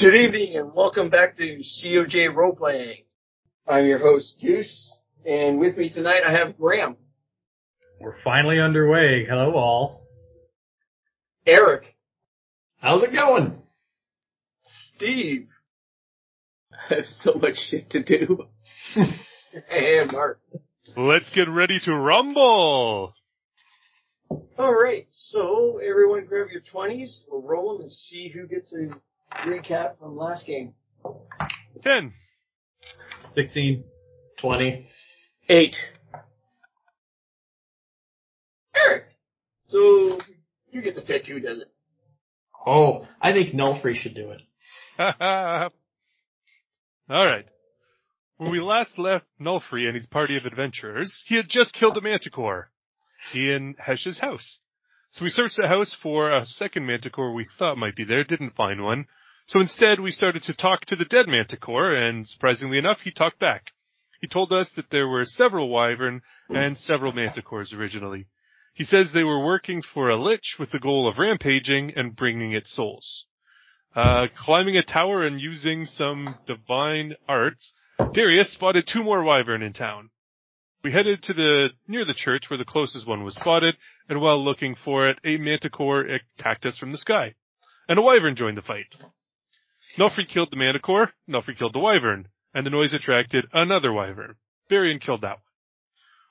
Good evening and welcome back to COJ Roleplaying. I'm your host, Goose, and with me tonight I have Graham, We're finally underway. Hello all. Eric, How's it going? Steve, I have so much shit to do. and Mark. Let's get ready to rumble. Alright, so everyone grab your 20s, we'll roll them and see who gets a recap from last game. 10. 16. 20. Eight. Eric, so you get the pick who does it. Oh, I think Nullfree should do it. Alright. When we last left Nullfree and his party of adventurers, he had just killed a manticore. He in Hesh's house. So we searched the house for a second manticore we thought might be there, didn't find one. So instead we started to talk to the dead manticore, and surprisingly enough, he talked back. He told us that there were several wyvern and several manticores originally. He says they were working for a lich with the goal of rampaging and bringing its souls. Uh, climbing a tower and using some divine arts, Darius spotted two more wyvern in town. We headed to the, near the church where the closest one was spotted, and while looking for it, a manticore attacked us from the sky. And a wyvern joined the fight. Nullfree killed the manticore, Nullfree killed the wyvern, and the noise attracted another wyvern. Varian killed that one.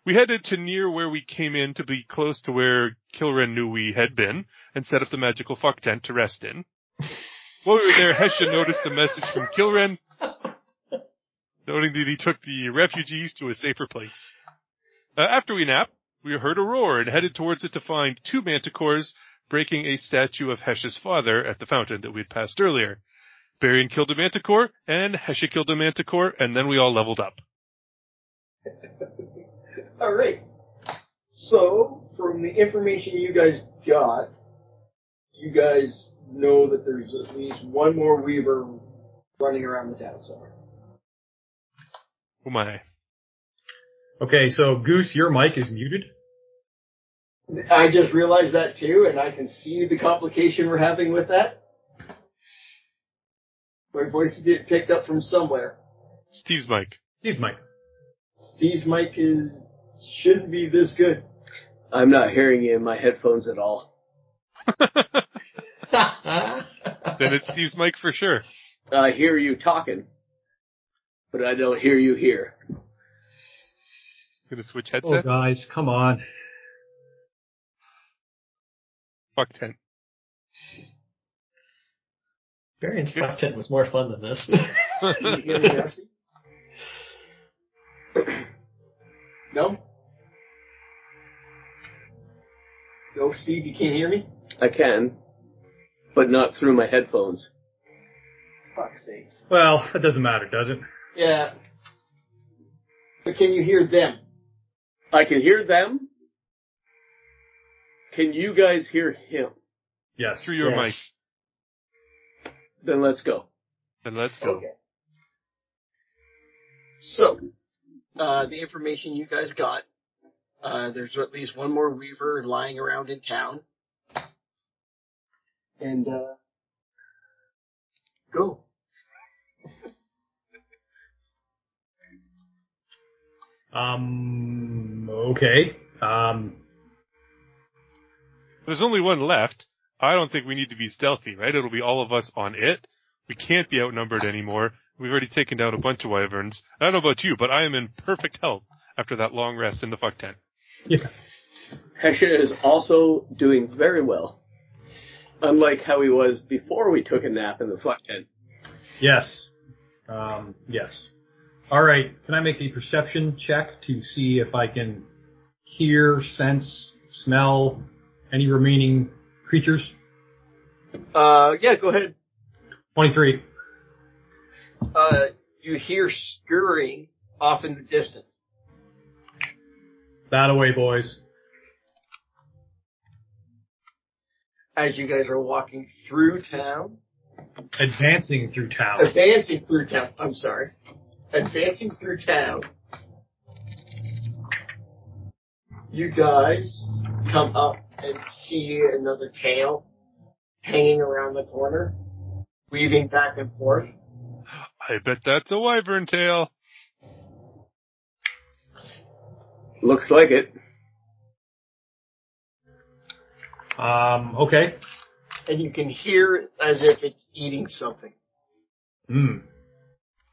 We headed to near where we came in to be close to where Kilren knew we had been, and set up the magical fuck tent to rest in. While we were there, Hesha noticed a message from Kilren, noting that he took the refugees to a safer place. Uh, after we napped, we heard a roar and headed towards it to find two manticores breaking a statue of Hesh's father at the fountain that we had passed earlier. Varian killed a manticore, and Hesha killed a manticore, and then we all leveled up. Alright. So, from the information you guys got, you guys know that there's at least one more wyvern running around the town somewhere. Oh my. Okay, so Goose, your mic is muted. I just realized that too, and I can see the complication we're having with that. My voice is getting picked up from somewhere. Steve's mic. Steve's mic. Steve's mic is shouldn't be this good. I'm not hearing you in my headphones at all. Then it's Steve's mic for sure. I hear you talking, but I don't hear you here. Gonna switch oh, headset. Oh guys, come on. Fuck tent. Varian's fuck tent was more fun than this. Can you hear me now, Steve? No? No, Steve, you can't hear me? I can, but not through my headphones. Fuck's sakes. Well, it doesn't matter, does it? Yeah. But can you hear them? I can hear them. Can you guys hear him? Yes. Through your mic. Then let's go. Then let's go. Okay. So, uh, the information you guys got, uh, there's at least one more wyvern lying around in town. And, uh, go. Um, okay. Um, There's only one left. I don't think we need to be stealthy, right? It'll be all of us on it. We can't be outnumbered anymore. We've already taken down a bunch of wyverns. I don't know about you, but I am in perfect health after that long rest in the fuck tent. yeah. Hesha is also doing very well. Unlike how he was before we took a nap in the fuck tent. Yes. Um, yes. Alright, can I make a perception check to see if I can hear, sense, smell any remaining creatures? Uh, yeah, go ahead. 23. Uh, you hear scurrying off in the distance. That away, boys. As you guys are walking through town, Advancing through town. advancing through town, I'm sorry, advancing through town, you guys come up and see another tail hanging around the corner. weaving back and forth. I bet that's a wyvern tail. Looks like it. Um, okay. And you can hear it as if it's eating something. Hmm.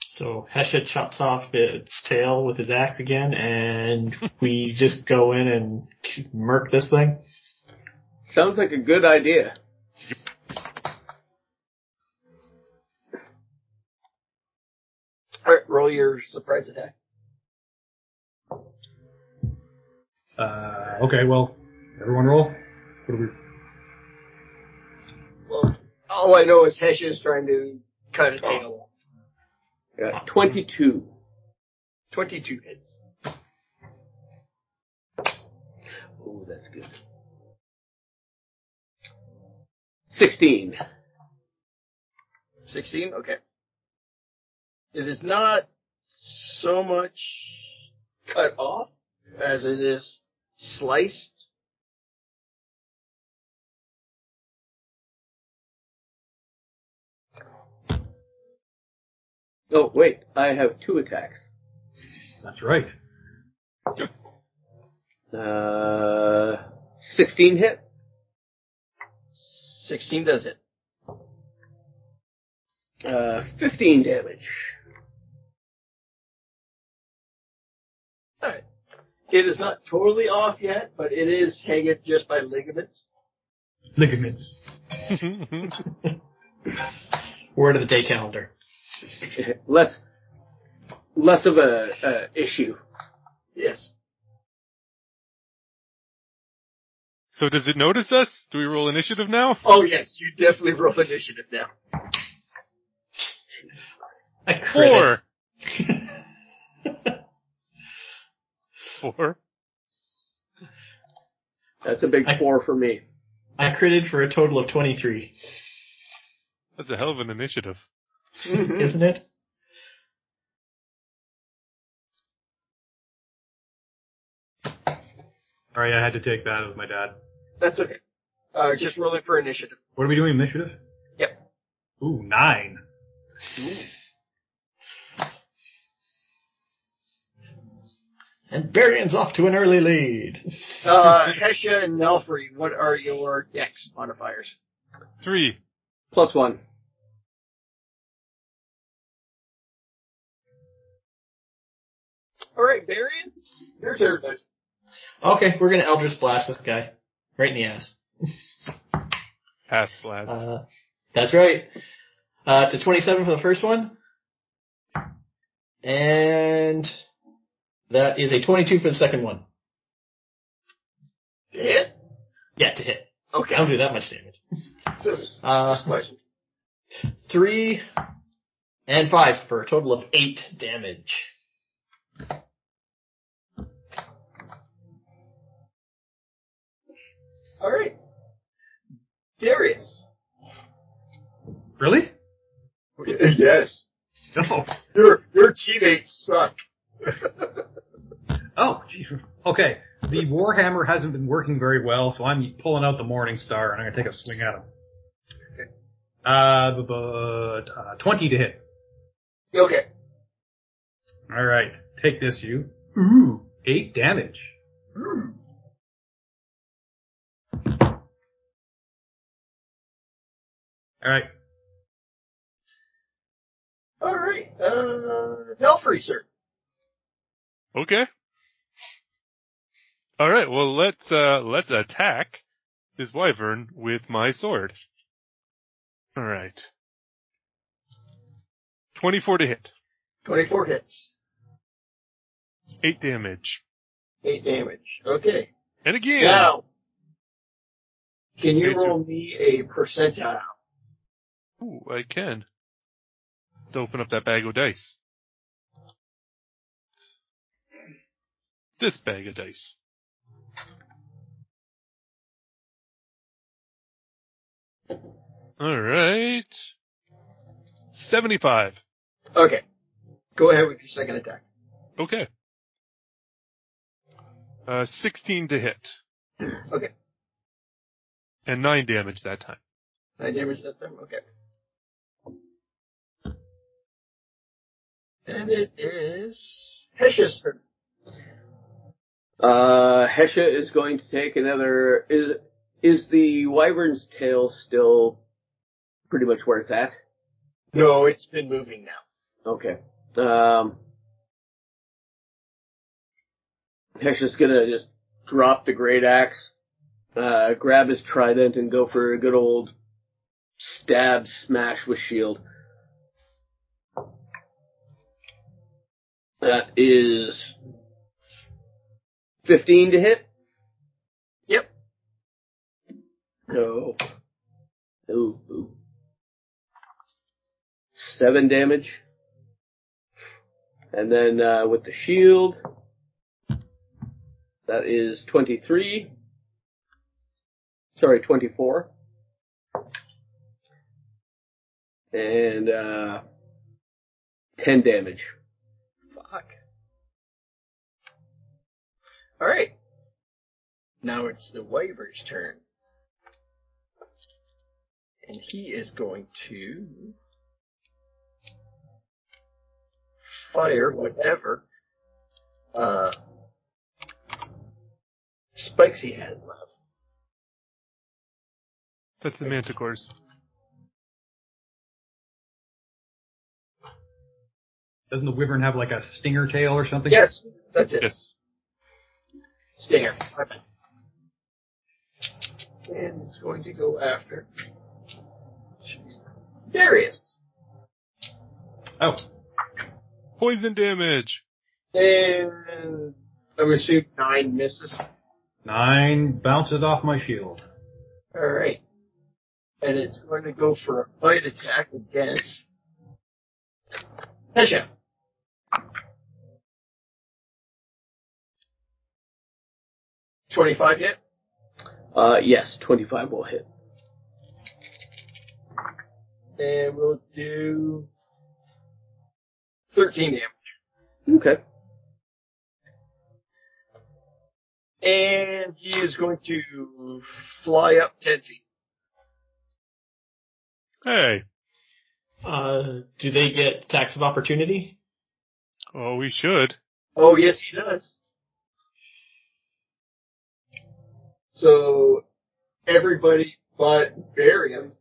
So Hesha chops off its tail with his axe again, and we just go in and murk this thing. Sounds like a good idea. Alright, roll your surprise attack. Uh, okay, well, everyone roll. What do we? Well, all I know is Hesha is trying to cut a tail off. Got 22. 22 hits. 16. 16? Okay. It is not so much cut off as it is sliced. Oh, wait. I have two attacks. That's right. Uh, 16 hit. 16 does it. Uh, 15 damage. Alright. It is not totally off yet, but it is hanging just by ligaments. Ligaments. Word of the day calendar. less, less of a, uh, issue. Yes. So does it notice us? Do we roll initiative now? Oh yes, you definitely roll initiative now. I crit Four. Four. That's a big I- four for me. I critted for a total of 23. That's a hell of an initiative. Mm-hmm. Isn't it? Alright, I had to take that with my dad. That's okay. Uh, just rolling for initiative. What are we doing, initiative? Yep. Ooh, nine. And Varian's off to an early lead. Uh, Hesha and Nelfrey, what are your dex modifiers? Three. Plus one. Alright, Varian, your turn. Okay, we're gonna Eldritch Blast this guy. Right in the ass. Pass blast. Uh, that's right. Uh, it's a 27 for the first one. And that is a 22 for the second one. Hit? Yeah, to hit. Okay. I don't do that much damage. Just Uh, question. three and five for a total of eight damage. Alright. Darius. Really? Yes. No. Your, your teammates suck. Oh, gee. Okay. The Warhammer hasn't been working very well, so I'm pulling out the Morning Star and I'm gonna take a swing at him. Uh, but, uh, 20 to hit. okay. Alright. Take this, you. Ooh, 8 damage. Alright. Alright, uh, Nelfrey, sir. Okay. All right. Well, let's uh let's attack this wyvern with my sword. All right. Twenty-four to hit. 24 hits. Eight damage. 8 damage. Okay. And again. Now, can you Okay, roll me a percentile? Ooh, I can. To open up that bag of dice. This bag of dice. All right. Seventy-five. Okay. Go ahead with your second attack. Okay. Uh, 16 to hit. Okay. And 9 damage that time. 9 damage that time? Okay. And it is Hesh's turn. Uh, Hesha is going to take another. Is is the wyvern's tail still pretty much where it's at? No, it's been moving now. Okay. Um, Hesha's gonna just drop the great axe, uh, grab his trident, and go for a good old stab smash with shield. That is 15 to hit. Yep. No. Ooh, ooh. Seven damage. And then uh, with the shield, that is 23. Sorry, 24. And uh, 10 damage. Alright. Now it's the Wyver's turn. And he is going to fire whatever uh, spikes he has left. That's the manticores. Doesn't the wyvern have like a stinger tail or something? Yes, that's it. Yes. Stay here. And it's going to go after Darius. Oh. Poison damage. And I received nine misses. Nine bounces off my shield. Alright. And it's going to go for a bite attack against Hesha. 25 hit? Uh, yes, 25 will hit. And we'll do 13 damage. Okay. And he is going to fly up 10 feet. Hey. Uh, do they get tax of opportunity? Oh, we should. Oh, yes, he does. So, everybody but Barium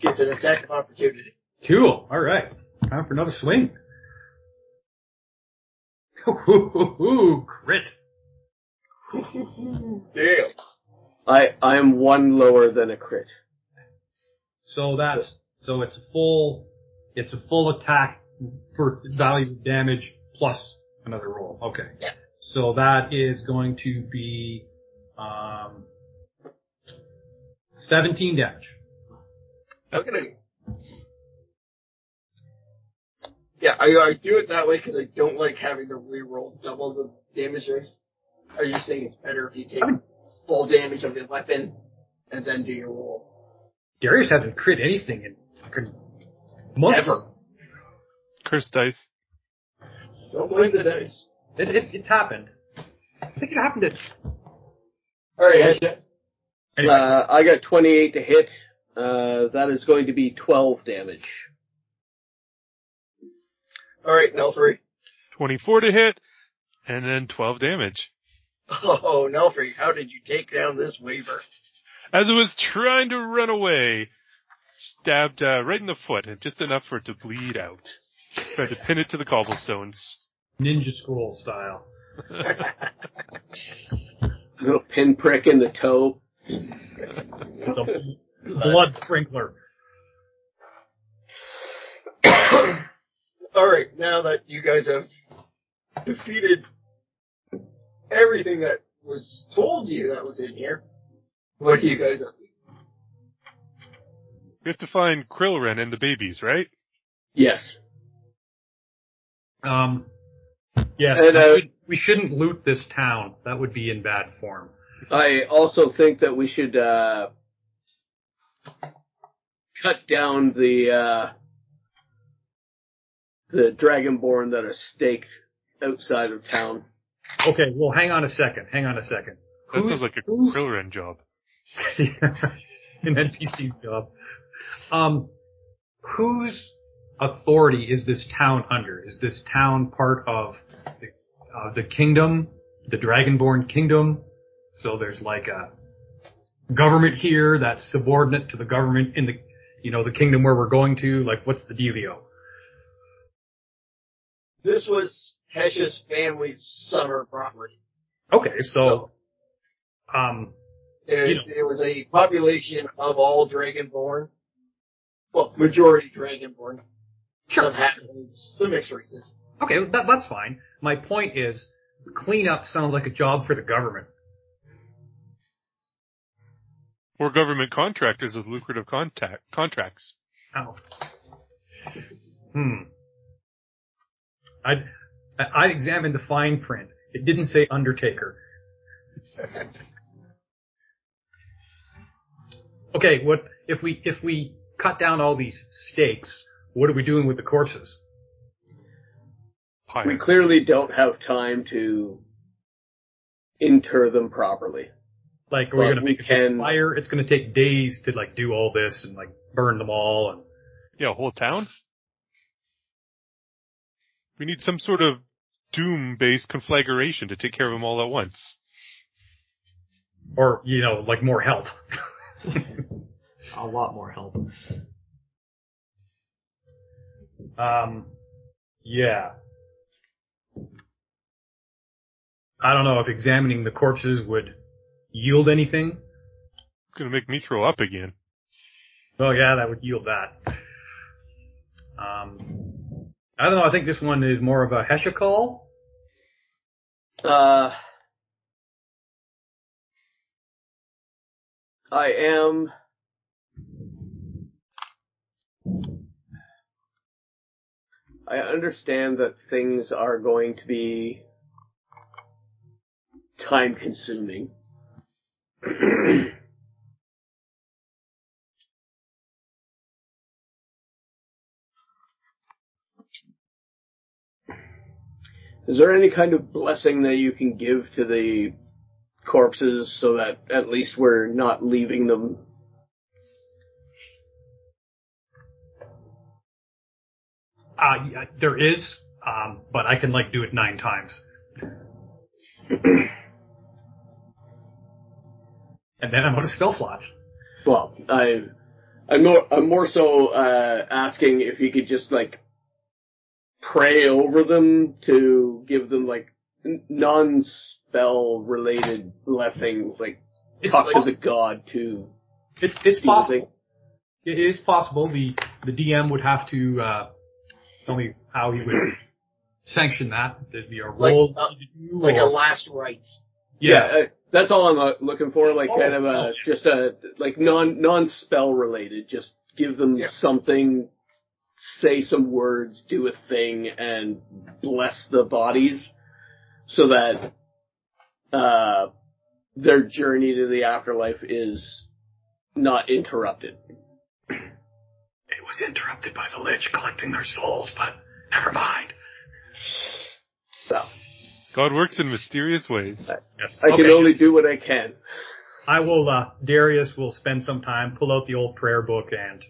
gets an attack of opportunity. Cool. All right. Time for another swing. Ooh, crit. Damn. I, I am one lower than a crit. So that's so it's a full it's a full attack for value of damage plus another roll. Okay. Yeah. So that is going to be um, 17 damage. Okay. Yeah, I, I do it that way because I don't like having to re-roll double the damage dice. I just think it's better if you take full damage of your weapon and then do your roll. Darius hasn't crit anything in fucking months. Ever. Curse dice. Don't blame the dice. It, it, it's happened. I think it happened at Alright, Uh, I got 28 to hit. Uh, that is going to be 12 damage. Alright, Nelfrey. 24 to hit, and then 12 damage. Oh, Nelfrey, how did you take down this waver? As it was trying to run away, stabbed uh, right in the foot, and just enough for it to bleed out. Tried to pin it to the cobblestones. ninja scroll style. Little pinprick in the toe. It's a blood sprinkler. Alright, now that you guys have defeated everything that was told you that was in here, what do you guys up to? We have to find Krillren and the babies, right? Yes. Um, yes, And, uh, we, should, we shouldn't loot this town. That would be in bad form. I also think that we should, uh, cut down the, uh, the Dragonborn that are staked outside of town. Okay, well, hang on a second. Hang on a second. That Who's- sounds like a who's- Krillren job. an NPC job. Um, whose authority is this town under? Is this town part of the, uh, the kingdom, the Dragonborn kingdom? So there's like a government here that's subordinate to the government in the, you know, the kingdom where we're going to. Like, what's the dealio? This was Hesh's family's summer property. Okay, so, um, It You was, it was a population of all Dragonborn. Well, majority Dragonborn. sure. Some halflings, some mixed races. Okay, that, that's fine. My point is, cleanup sounds like a job for the government. Or government contractors with lucrative contact contracts. Oh. Hmm. I I examined the fine print. It didn't say Undertaker. Okay, what if we if we cut down all these stakes? What are we doing with the corpses? Higher. We clearly don't have time to inter them properly. Like, are we Well, going to we make a fire? It's going to take days to like do all this and like burn them all. And Yeah, a whole town? We need some sort of doom-based conflagration to take care of them all at once. or you know, like more help. A lot more help. Um, yeah. I don't know if examining the corpses would yield anything. It's gonna make me throw up again. Well, yeah, that would yield that. Um, I don't know. I think this one is more of a Hesha call. Uh, I am. I understand that things are going to be time consuming. Is there any kind of blessing that you can give to the corpses so that at least we're not leaving them? Uh, yeah, there is, um, but I can like do it nine times. and then I'm out of spell slots. Well, I, I'm more, I'm more so uh, asking if you could just like pray over them to give them like non-spell related blessings, like It's talk to the god to It's it's possible. It is possible. The the DM would have to uh, tell me how he would sanction that. There'd be a Like, roll. uh, to do Like a last rites. Yeah, yeah. Uh, that's all I'm uh, looking for. Like Oh, kind of a oh, just a like non non spell related. Just give them Yeah. something, say some words, do a thing, and bless the bodies, so that uh, their journey to the afterlife is not interrupted. It was interrupted by the Lich collecting their souls, but never mind. So God works in mysterious ways. Yes. I can Okay. only do what I can. I will. Uh, Darius will spend some time, pull out the old prayer book, and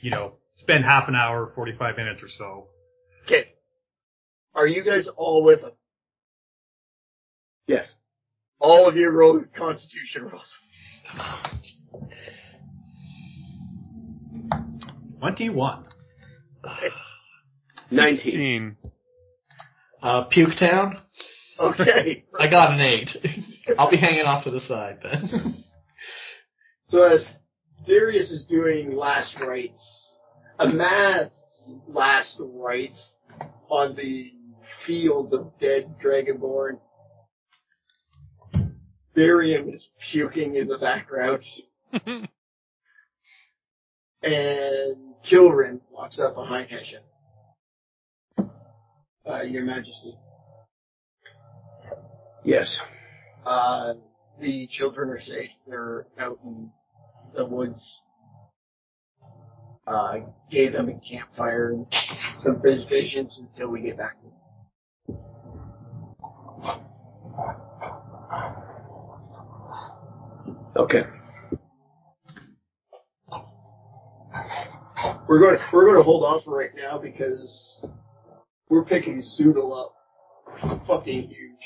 you know, spend half an hour, forty-five minutes or so. Okay. Are you guys all with him? Yes. All of you roll constitution rolls. Twenty-one. Nineteen. 16. Uh, Puke Town? Okay. I got an eight. I'll be hanging off to the side then. So as Darius is doing last rites, a mass last rites on the field of dead Dragonborn. Barium is puking in the background, and Kilrin walks up behind Heshen. Uh, Your Majesty, Yes. uh, the children are safe. They're out in the woods. Uh, gave them a campfire and some provisions until we get back. Okay. We're going to, we're going to hold off for right now because we're picking Zoodle up. Fucking huge.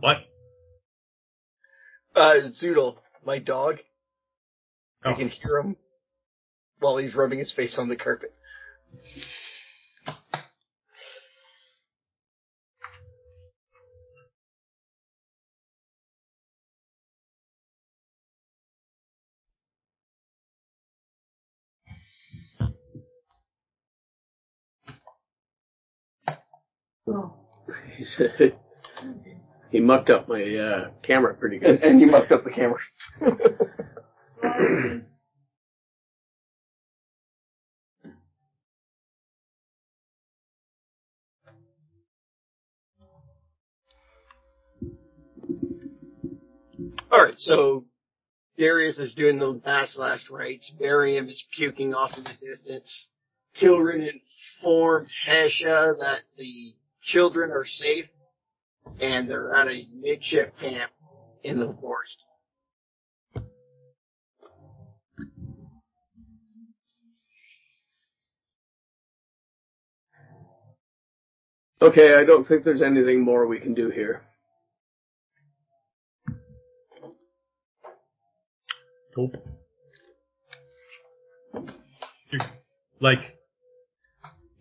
What? Uh, Zoodle, my dog. Oh. I can hear him while he's rubbing his face on the carpet. He's, he mucked up my uh, camera pretty good. And, and you mucked up the camera. Alright, so Darius is doing the last last rites. Barium is puking off in the distance. Kilrin informed Hesha that the children are safe and they're at a makeshift camp in the forest. Okay, I don't think there's anything more we can do here. Nope. You- Like,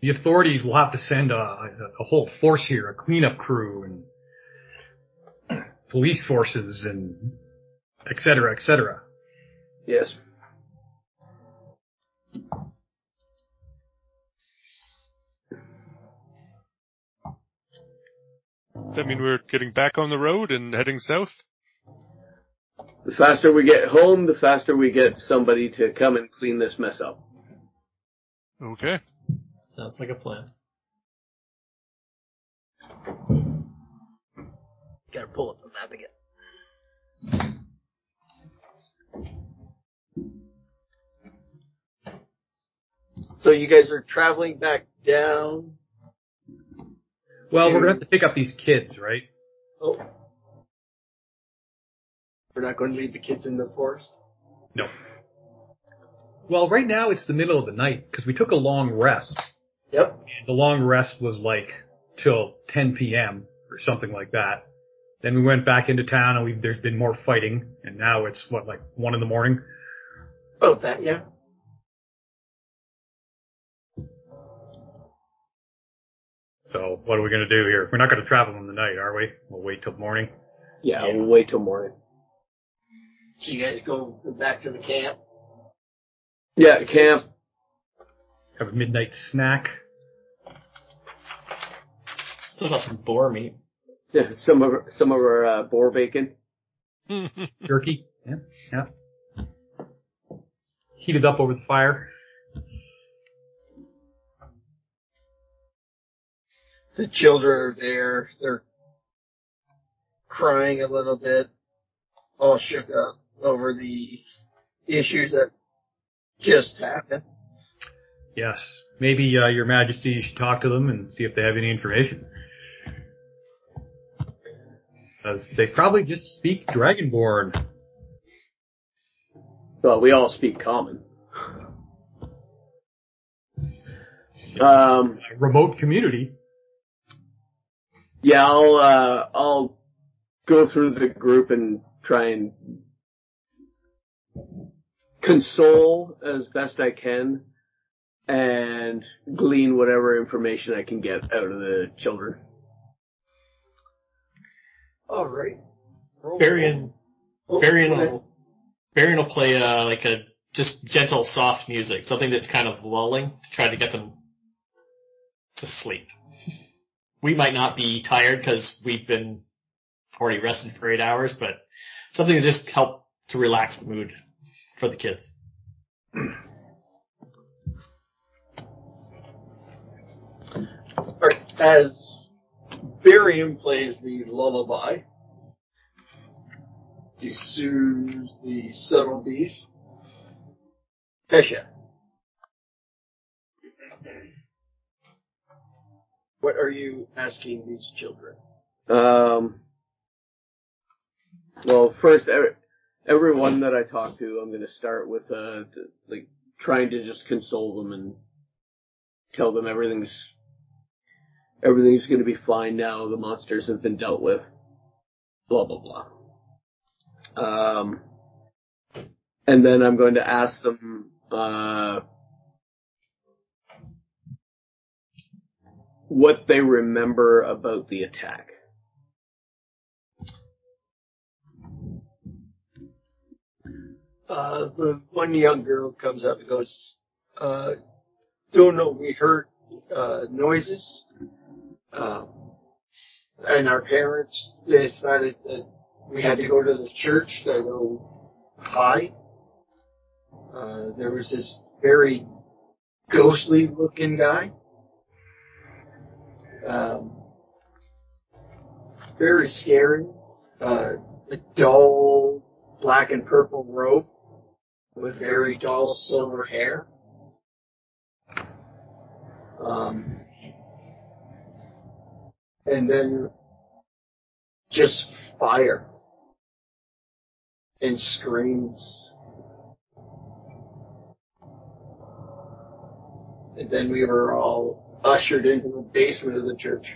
the authorities will have to send a, a, a whole force here, a cleanup crew and police forces and et cetera, et cetera. Yes. Does that mean we're getting back on the road and heading south? The faster we get home, the faster we get somebody to come and clean this mess up. Okay. Sounds like a plan. Gotta pull up the map again. So you guys are traveling back down. Well, we're gonna have to pick up these kids, right? Oh. We're not going to leave the kids in the forest. No. Well, right now it's the middle of the night because we took a long rest. Yep. The long rest was like till 10 p.m. or something like that. Then we went back into town and we there's been more fighting and now it's what like one in the morning. About that yeah. So what are we gonna do here? We're not gonna travel in the night, are we? We'll wait till morning. Yeah, we'll wait till morning. So you guys go back to the camp. Yeah, camp. Have a midnight snack. Still got some boar meat. Yeah, some of our, some of our uh, boar bacon. Jerky. Yeah. Yeah. Heated up over the fire. The children are there. They're crying a little bit, all shook up over the issues that just happened. Yes. Maybe uh, your majesty should talk to them and see if they have any information. Because they probably just speak Dragonborn. Well, we all speak common. Um, remote community. yeah, I'll uh, I'll go through the group and try and console as best I can, and glean whatever information I can get out of the children. All right. Roll- Varian, Oh, Varian go ahead. will, Varian will play uh, like a just gentle, soft music, something that's kind of lulling to try to get them to sleep. We might not be tired because we've been already rested for eight hours, but something to just help to relax the mood for the kids. As Barium plays the lullaby to soothe the subtle beast, Hesha. What are you asking these children? Um, well, first, every, everyone that I talk to, I'm going to start with uh, t- like trying to just console them and tell them everything's everything's going to be fine now. The monsters have been dealt with. Blah blah blah. Um, and then I'm going to ask them. Uh, what they remember about the attack. Uh, the one young girl comes up and goes, uh, don't know, we heard, uh, noises, um, and our parents decided that we had to go to the church to go hide. Uh, there was this very ghostly looking guy. Um, very scary. Uh, a dull black and purple robe with very dull silver hair. Um, and then just fire and screams. And then we were all ushered into the basement of the church.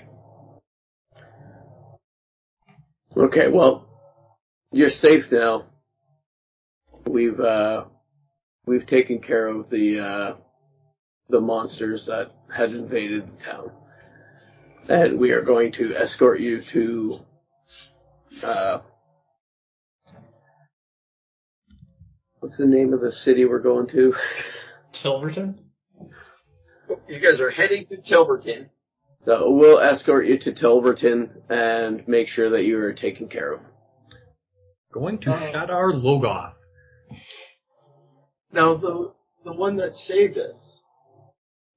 Okay, well, you're safe now. We've uh, we've taken care of the uh, the monsters that had invaded the town, and we are going to escort you to. Uh, what's the name of the city we're going to? Tilverton? You guys are heading to Tilverton. So we'll escort you to Tilverton and make sure that you are taken care of. Going to Uh, Shadar Logoth. Now the the one that saved us,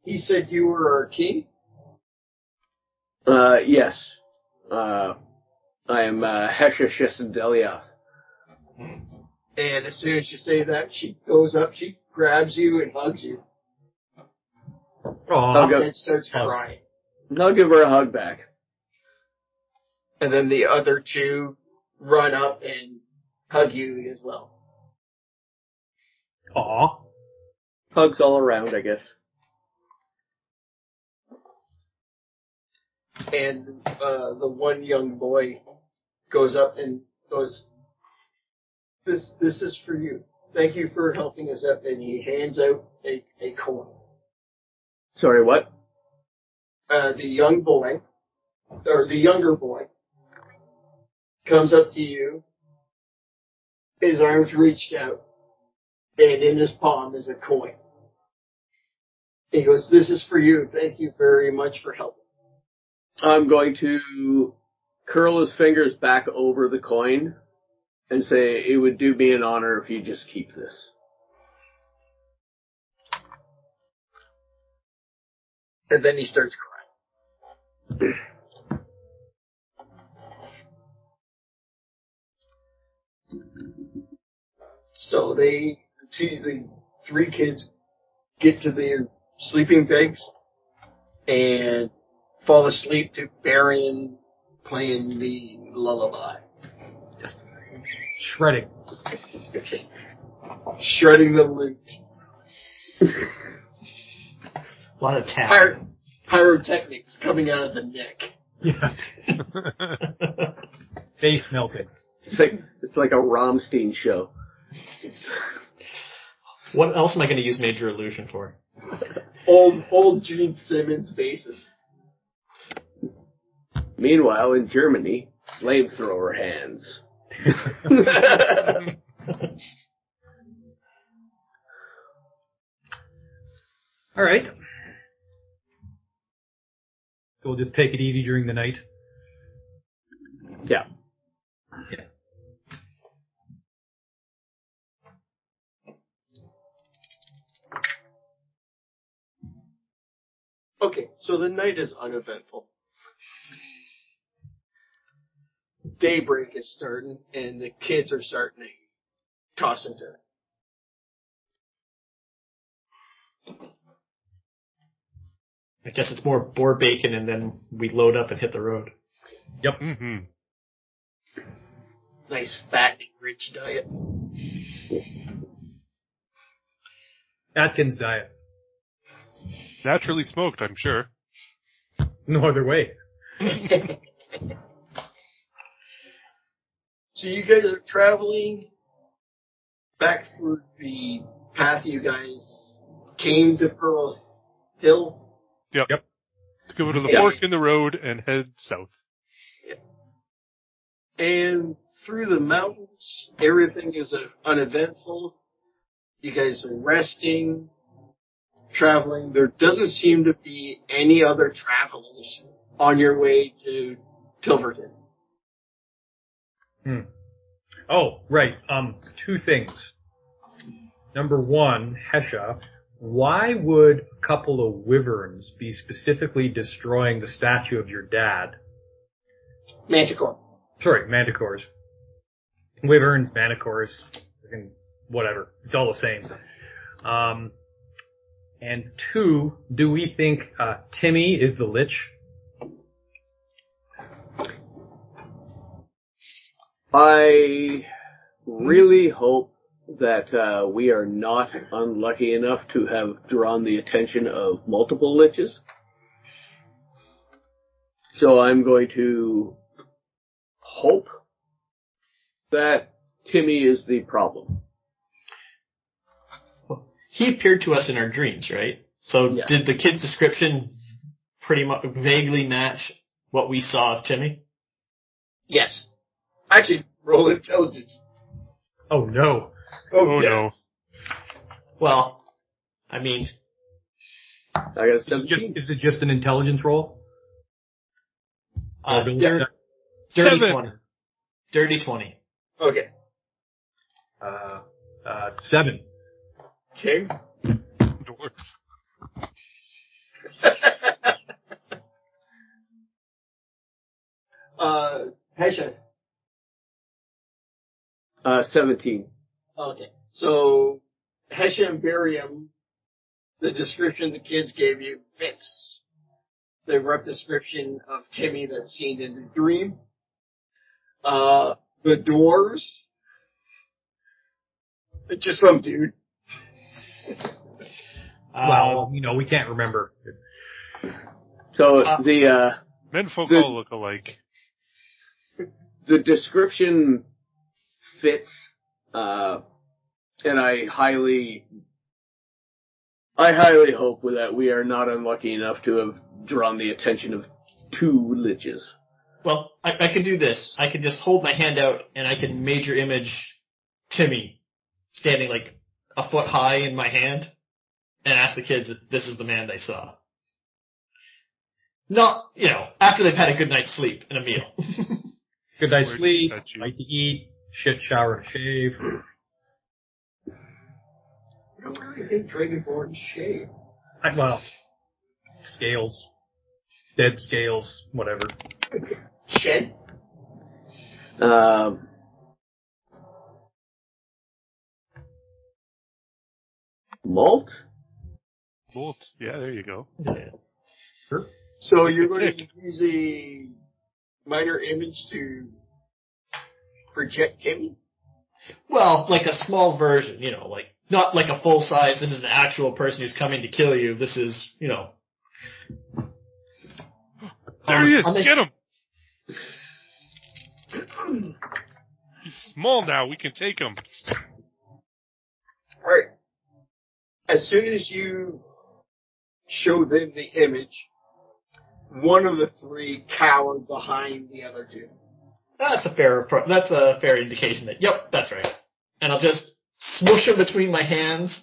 he said you were our king. Uh, yes. Uh, I am uh, Hesha Shesendelia. And as soon as you say that, she goes up, she grabs you and hugs you, Aw, I'll go- and then starts Hugs. crying. I'll give her a hug back. And then the other two run up and hug you as well. aw. Hugs all around, I guess. And uh, the one young boy goes up and goes, "This this is for you. Thank you for helping us up." And he hands out a, a coin. Sorry, what? uh, the young boy, or the younger boy, comes up to you, his arms reached out, and in his palm is a coin. He goes, this is for you. Thank you very much for helping. I'm going to curl his fingers back over the coin and say it would do me an honor if you just keep this. And then he starts crying. So they, the, two, the three kids get to their sleeping bags and fall asleep to Varian playing the lullaby. Shredding. Shredding the lute. A lot of tap. Pyro- pyrotechnics coming out of the neck. Yeah. Face melting. It's like it's like a Rammstein show. what else am I going to use Major Illusion for? Old, old Gene Simmons basis. Meanwhile, in Germany, flamethrower hands. All right. So we'll just take it easy during the night. Yeah. Okay, so the night is uneventful. Daybreak is starting, and the kids are starting to toss and turn. I guess it's more boar bacon and then we load up and hit the road. Yep. Mm-hmm. Nice fat and rich diet. Atkins diet. Naturally smoked, I'm sure. No other way. So you guys are traveling back through the path you guys came to Pearl Hill. Yep. Let's go to the Yeah. fork in the road and head south. And through the mountains, everything is uh, uneventful. You guys are resting, traveling. There doesn't seem to be any other travelers on your way to Tilverton. Hmm. Oh, right. Um, two things. Number one, Hesha, why would a couple of wyverns be specifically destroying the statue of your dad? Manticore. Sorry, manticores. Wyverns, manticores, freaking whatever. It's all the same. Um, and two, do we think uh, Timmy is the lich? I really hope that uh, we are not unlucky enough to have drawn the attention of multiple liches. So I'm going to hope that Timmy is the problem. He appeared to us in our dreams, right? So Yeah. did the kid's description pretty much vaguely match what we saw of Timmy? Yes. Actually, roll intelligence. Oh no. Oh, yes. no. Well, I mean, I got a Is it, just, 17. is it just an intelligence roll? uh, Or dir- dirty Seven. 20. Dirty 20. Okay. Uh, uh, seven. Okay. Dwarf. uh, Hesha. Uh, 17. Okay. So, Hesha and Varian, the description the kids gave you fits the rough description of Timmy that's seen in the dream. Uh, the doors, it's just some dude. Uh, well, you know, we can't remember. So Uh, the, uh, Menfolk The- all look alike. the description fits, uh, and I highly, I highly hope that we are not unlucky enough to have drawn the attention of two liches. Well, I, I can do this. I can just hold my hand out and I can major image Timmy standing like a foot high in my hand and ask the kids if this is the man they saw. Not, you know, after they've had a good night's sleep and a meal. Good night's sleep, got you. like to eat, shit, shower, shave. I don't really think Dragonborn shave. I, well, scales, dead scales, whatever. Shed? Um, malt? Bolt. Yeah, there you go. Sure. So you're going to use a minor image to project Timmy? well, like a small version, you know, like not like a full size, this is an actual person who's coming to kill you. This is, you know, There he is. I'll Get him. He's small now. We can take him. Alright. As soon as you show them the image, one of the three cower behind the other two. That's a fair appro- that's a fair indication that yep, that's right. And I'll just smoosh them between my hands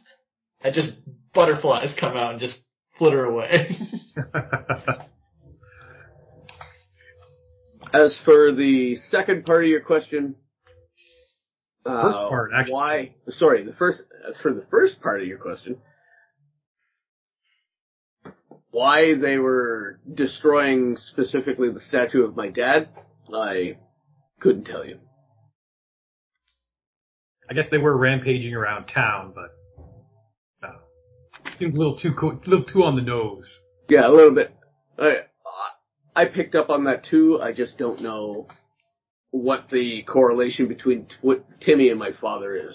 and just butterflies come out and just flitter away. As for the second part of your question, uh, First part, actually. why? Sorry, the first. As for the first part of your question, why they were destroying specifically the statue of my dad, I couldn't tell you. I guess they were rampaging around town, but uh, seems a little too co- a little too on the nose. Yeah, a little bit. I I picked up on that too. I just don't know what the correlation between t- what Timmy and my father is.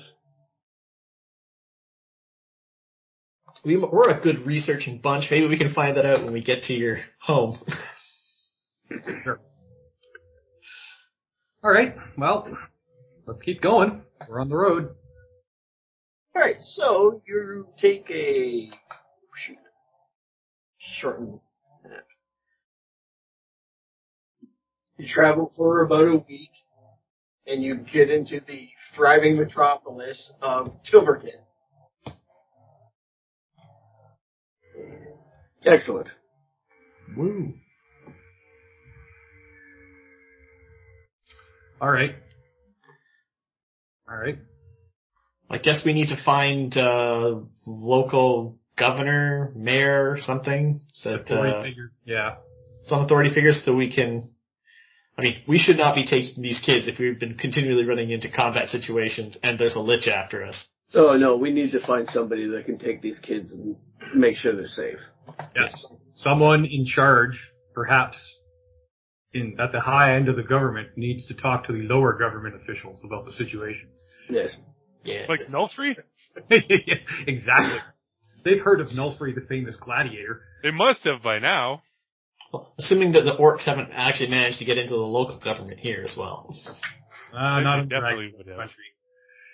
We, we're a good researching bunch. Maybe we can find that out when we get to your home. All right. Well, let's keep going. We're on the road. All right, so you take a shoot, shorten that. You travel for about a week, and you get into the thriving metropolis of Tilverton. Excellent. Woo. All right. All right. I guess we need to find uh, local governor, mayor, something that Authority uh. Yeah. some authority figures, so we can. I mean, we should not be taking these kids if we've been continually running into combat situations and there's a lich after us. Oh no, we need to find somebody that can take these kids and make sure they're safe. Yes. Someone in charge, perhaps in at the high end of the government, needs to talk to the lower government officials about the situation. Yes. Yeah. Like Nulfree? exactly. They've heard of Nulfree, the famous gladiator. They must have by now. Assuming that the orcs haven't actually managed to get into the local government here as well. Uh, not in definitely would have.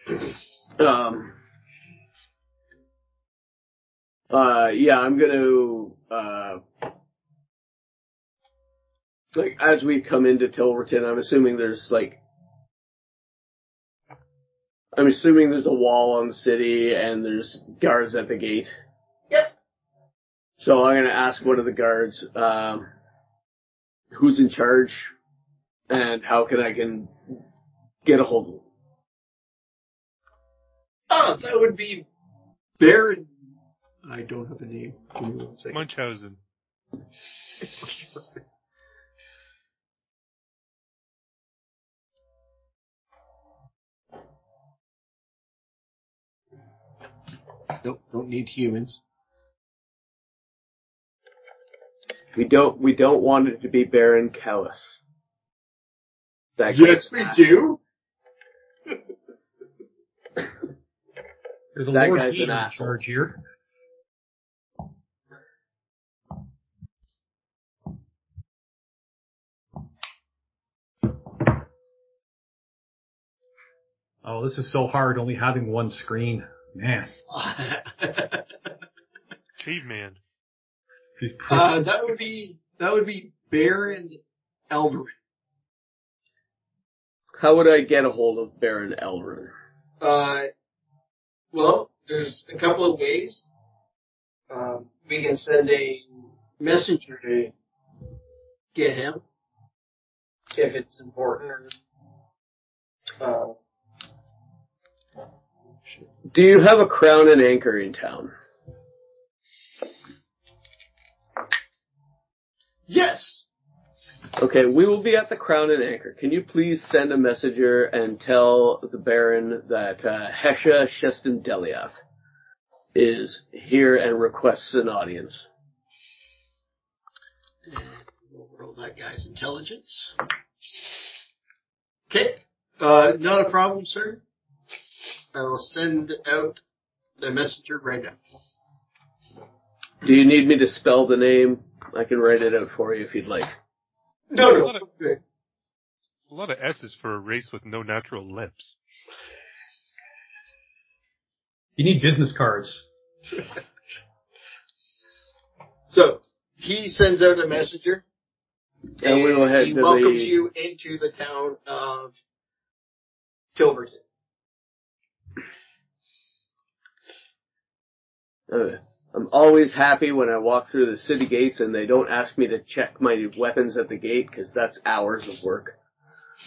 country. Um. Uh, yeah, I'm gonna, uh, like, as we come into Tilverton, I'm assuming there's like, I'm assuming there's a wall on the city and there's guards at the gate. Yep. So I'm gonna ask one of the guards, um, who's in charge and how can I can get a hold of him. Oh, that would be Baron. I don't have a name. Give me one second. Munchausen. Nope, don't need humans. We don't, we don't want it to be Baron Callus. That Yes, guy's we do. There's a That Lord guy's an asshole. charge here. Oh, this is so hard only having one screen. Man. Caveman. Uh, that would be that would be Baron Eldarin. How would I get a hold of Baron Elrin? Uh, well, there's a couple of ways. Um, we can send a messenger to get him if it's important. Or, uh, Do you have a crown and anchor in town? yes. Okay, we will be at the Crown and Anchor. Can you please send a messenger and tell the Baron that uh, Hesha Sheston Deliath is here and requests an audience? We'll roll that guy's intelligence. Okay. Uh, not a problem, sir. I will send out the messenger right now. Do you need me to spell the name? I can write it out for you if you'd like. No, no. What Okay. A lot of S's for a race with no natural lips. You need business cards. So he sends out a messenger, And we will head he to welcomes the- you into the town of Tilverton. Uh, I'm always happy when I walk through the city gates and they don't ask me to check my weapons at the gate because that's hours of work.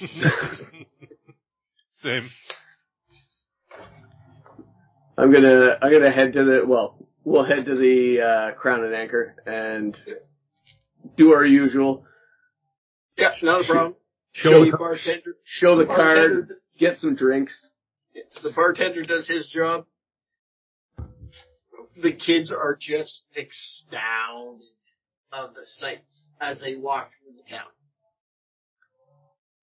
Same. I'm gonna I'm gonna head to the well we'll head to the uh, Crown and Anchor and do our usual Yeah, not a problem. Show Show the the bartender. show the bartender- card, get some drinks. The bartender does his job. The kids are just astounded of the sights as they walk through the town.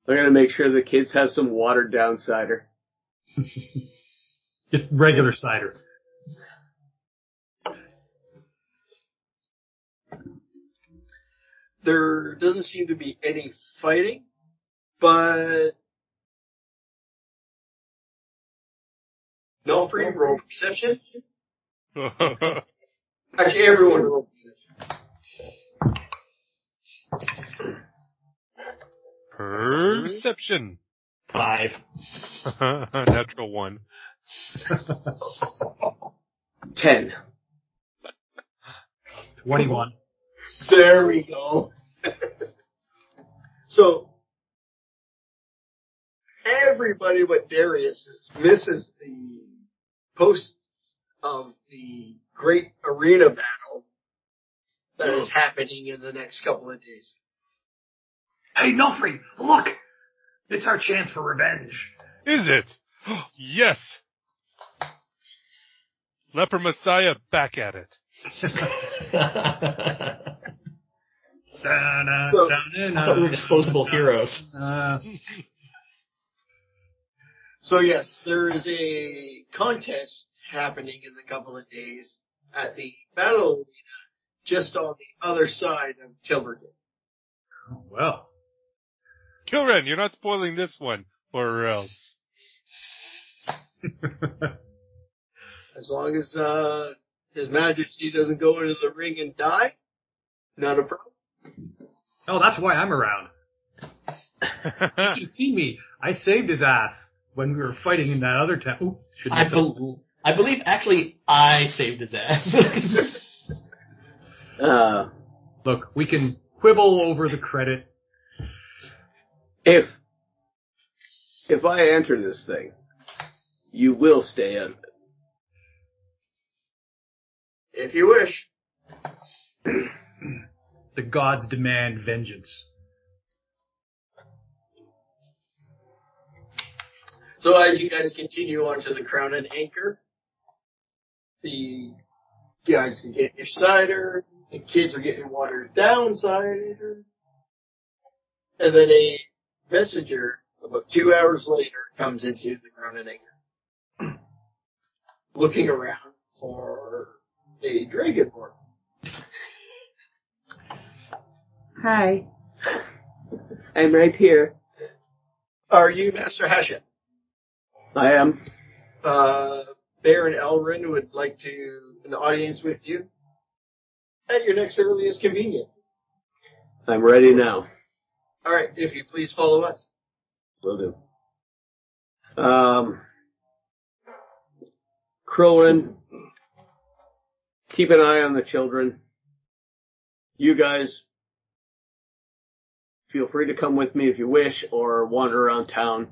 I'm gonna make sure the kids have some watered down cider. Just regular cider. There doesn't seem to be any fighting, but Nulfree roll perception. Actually, everyone roll perception. Perception. Five. Natural one. Ten. 21. There we go. so everybody but Darius misses the posts of the great arena battle that is happening in the next couple of days. Hey, Nulfree, look! It's our chance for revenge. Is it? yes. Leper Messiah back at it. Da-na, So- da-na-na. I we were disposable heroes. Uh, So yes, there is a contest happening in a couple of days at the battle arena just on the other side of Tilverton. well, Kilren, you're not spoiling this one, or else. As long as uh, His Majesty doesn't go into the ring and die, not a problem. oh, that's why I'm around. You should see me. I saved his ass when we were fighting in that other town. Oop, shouldn't I, have bel I believe actually I saved his ass. Uh, Look, we can quibble over the credit. if if I enter this thing, you will stay in it. If you wish. The gods demand vengeance. So as you guys continue on to the Crown and Anchor, the guys can get your cider, the kids are getting watered down cider, and then a messenger about two hours later comes into the Crown and Anchor, looking around for a dragonborn. Hi. I'm right here. Are you Master Hashem? I am. uh, Baron Elrin would like to an audience with you at your next earliest convenience. I'm ready now. All right, if you please follow us. Will do. Um, Crowlin, keep an eye on the children. You guys, feel free to come with me if you wish, or wander around town.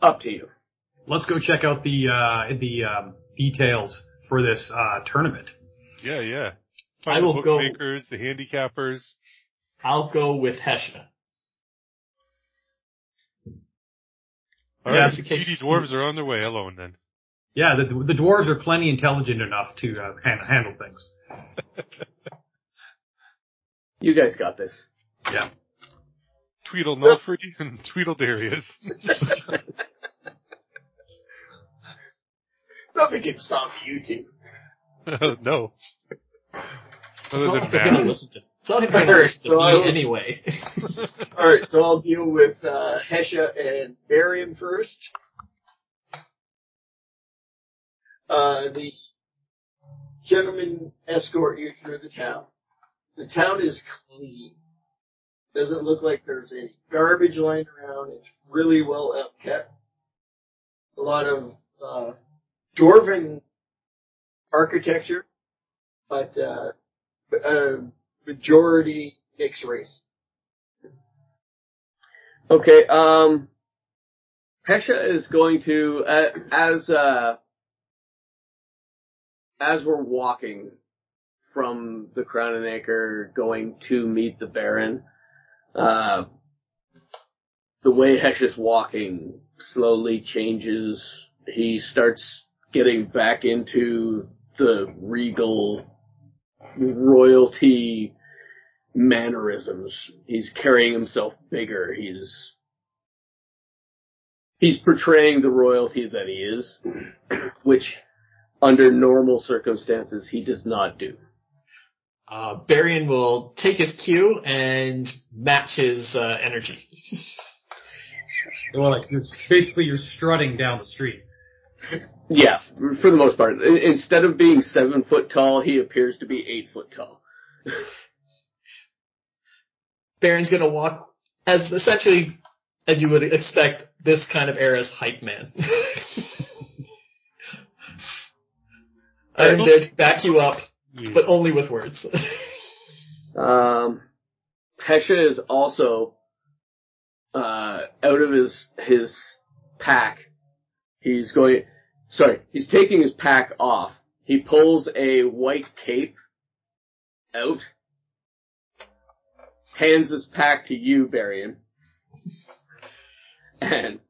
Up to you. Let's go check out the uh, the um, details for this uh, tournament. Yeah, yeah. I Find the will go- bookmakers, the handicappers. I'll go with Hesha. All Yeah, right, just in GD dwarves are on their way alone then. Yeah, the, the dwarves are plenty intelligent enough to uh, han- handle things. You guys got this. Yeah. Tweedle Nulfree and Tweedle Darius. Nothing can stop you two. no. It's Other not than like they're gonna listen to. It's not like they're gonna listen to So I me will- anyway. All right, so I'll deal with uh, Hesha and Varian first. Uh, the gentlemen escort you through the town. The town is clean. Doesn't look like there's any garbage lying around. It's really well upkept. A lot of uh, dwarven architecture, but uh, a majority mixed race. Okay, um, Hesha is going to, uh, as, uh, as we're walking from the Crown and Anchor going to meet the Baron, uh, the way Hesha's walking slowly changes. He starts getting back into the regal royalty mannerisms. He's carrying himself bigger. He's he's portraying the royalty that he is, which under normal circumstances he does not do. Uh, Varian will take his cue and match his uh, energy. Well, like you're, basically you're strutting down the street. Yeah, for the most part. Instead of being seven foot tall, he appears to be eight foot tall. Baron's gonna walk as essentially as you would expect this kind of era's hype man. I'm there to back you up, but only with words. Um, Hesha is also uh, out of his his pack. He's going. Sorry, he's taking his pack off. He pulls a white cape out, hands his pack to you, Varian, and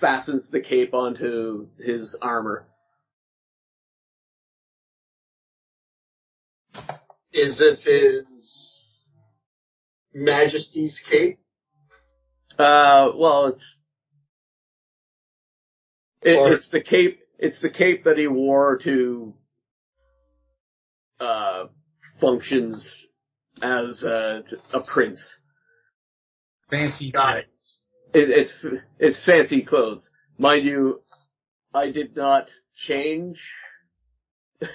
fastens the cape onto his armor. Is this his Majesty's cape? Uh, well, it's it, Or- it's the cape. It's the cape that he wore to uh, functions as uh, a prince. Fancy. Got it. It, it's it's fancy clothes, mind you. I did not change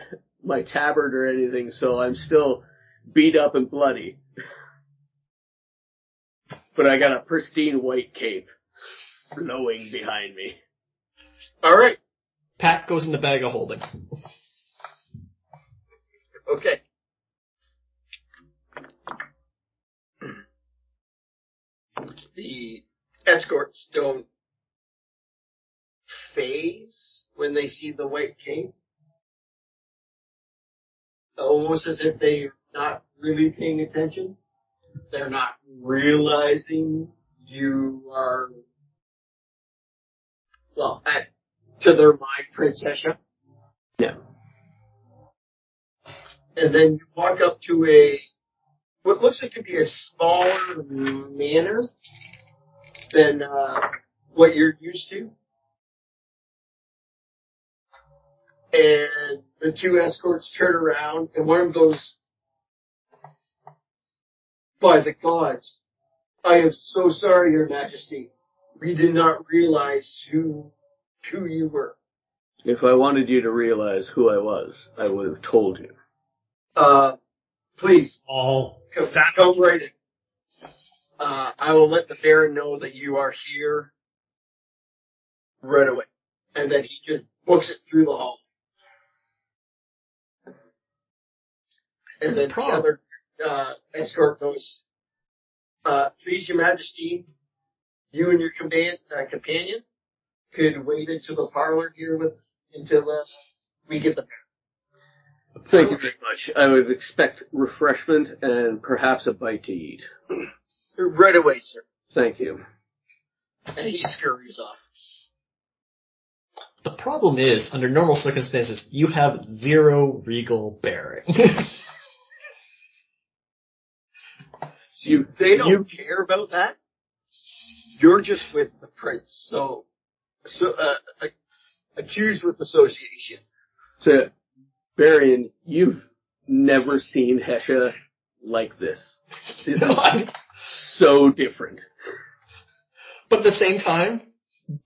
my tabard or anything, so I'm still beat up and bloody. But I got a pristine white cape flowing behind me. All right. Pack goes in the bag of holding. Okay. The escorts don't phase when they see the white cape. Almost as if they're not really paying attention. They're not realizing you are, well, at, to their mind, Prince Yeah. and then you walk up to a what looks like to be a smaller manor than uh, what you're used to. And the two escorts turn around, and one of them goes, "By the gods, I am so sorry, Your Majesty. We did not realize who who you were." If I wanted you to realize who I was, I would have told you. Uh, please All Come, come right in. Uh, I will let the Baron know that you are here right away. And then he just books it through the hall. And then the other uh, escort goes, uh, please, Your Majesty, you and your compa- uh, companion could wait into the parlor here with until uh, we get the Thank you very much. I would expect refreshment and perhaps a bite to eat. right away, sir. Thank you. And he scurries off. The problem is, under normal circumstances, you have zero regal bearing. You, They don't you, care about that. You're just with the prince, so so uh, accused with association. so, Varian, you've never seen Hesha like this. This is No, I- so different. but at the same time,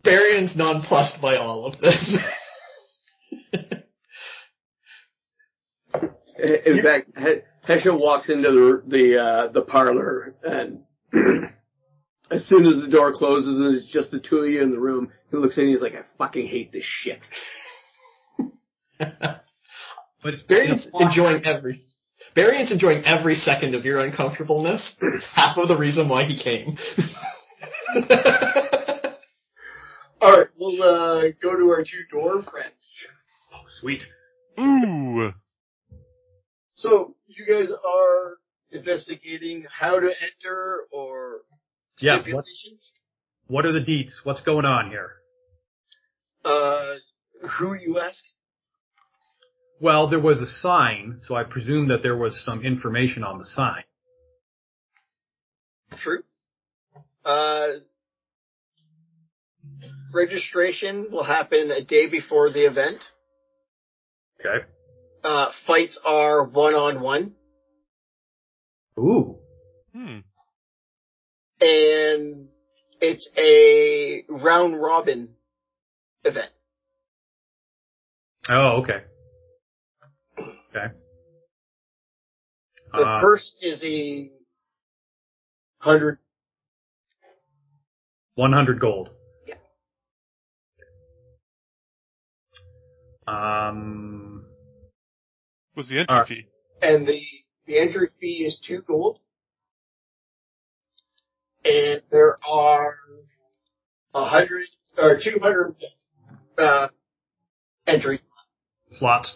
Varian's nonplussed by all of this. In fact, He- Hesha walks into the the uh, the parlor, and as soon as the door closes and it's just the two of you in the room, he looks in and he's like, "I fucking hate this shit." But Varian's enjoying every. Varian's enjoying every second of your uncomfortableness. It's half of the reason why he came. All right, we'll uh, go to our two door friends. Oh, sweet. Ooh. So you guys are investigating how to enter or Yeah. What's, what are the deets? What's going on here? Uh, who you ask? Well, there was a sign, so I presume that there was some information on the sign. True. Uh, registration will happen a day before the event. Okay. Uh, fights are one on one, Ooh. Hmm. And it's a round robin event. Oh, okay. Okay. The Uh, purse is a hundred. 100 gold. Yeah. Um, What's the entry Alright. fee? and the the entry fee is two gold. And there are a hundred or two hundred uh, entries. slots.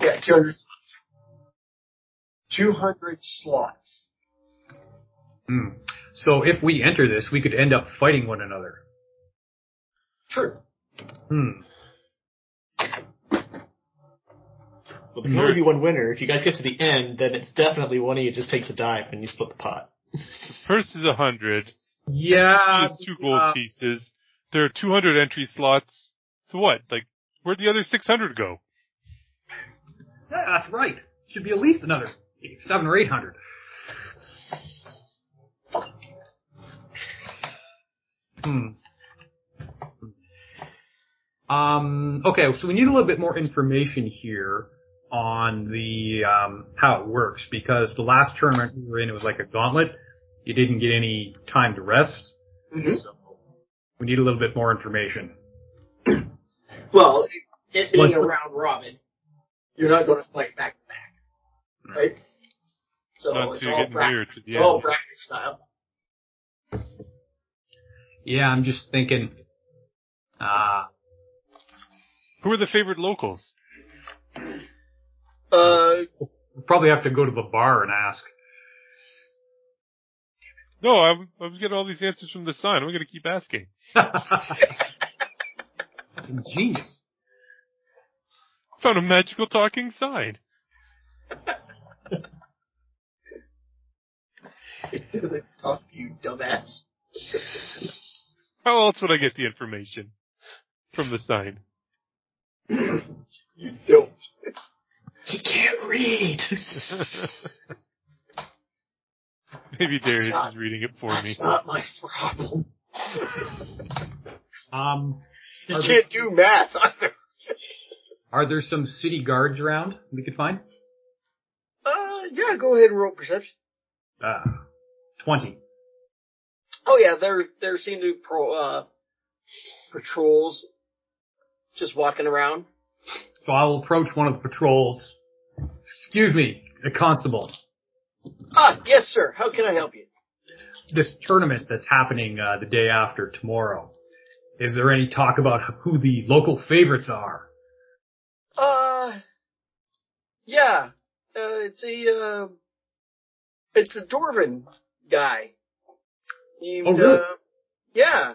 Yeah, two hundred slots. Two hundred slots. Hmm. So if we enter this, we could end up fighting one another. True. Hmm. Well, there can only be one winner. If you guys get to the end, then it's definitely one of you just takes a dive and you split the pot. First is a hundred. Yeah. Two gold uh, pieces. There are 200 entry slots. So what? Like, where'd the other 600 go? yeah, that's right. Should be at least another seven or eight hundred. Hmm. Um, okay, so we need a little bit more information here on the um, how it works because the last tournament we were in, it was like a gauntlet. You didn't get any time to rest, Mm-hmm. so we need a little bit more information. Well, it, it being What- a round robin, you're not going to fight back to back, right? So Not it's all, getting bracket, near to the it's all end. bracket style. Yeah, I'm just thinking. Uh, Who are the favorite locals? Uh, we'll probably have to go to the bar and ask. No, I'm, I'm getting all these answers from the sign. I'm going to keep asking. Genius. Found a magical talking sign. it doesn't talk to you, dumbass. How else would I get the information from the sign? you don't. He can't read. Maybe Darius not- is reading it for me. That's not my problem. Um, You can't do math either. are there some city guards around we could find? Uh, yeah, go ahead and roll perception. Uh, 20. Oh yeah, there there seem to be pro uh patrols just walking around. So I will approach one of the patrols. Excuse me, a constable. Ah, yes, sir. How can I help you? This tournament that's happening uh, the day after tomorrow. Is there any talk about who the local favorites are? Uh, yeah. Uh, it's a uh, it's a Dwarven guy. Named, Oh, really? Uh, yeah.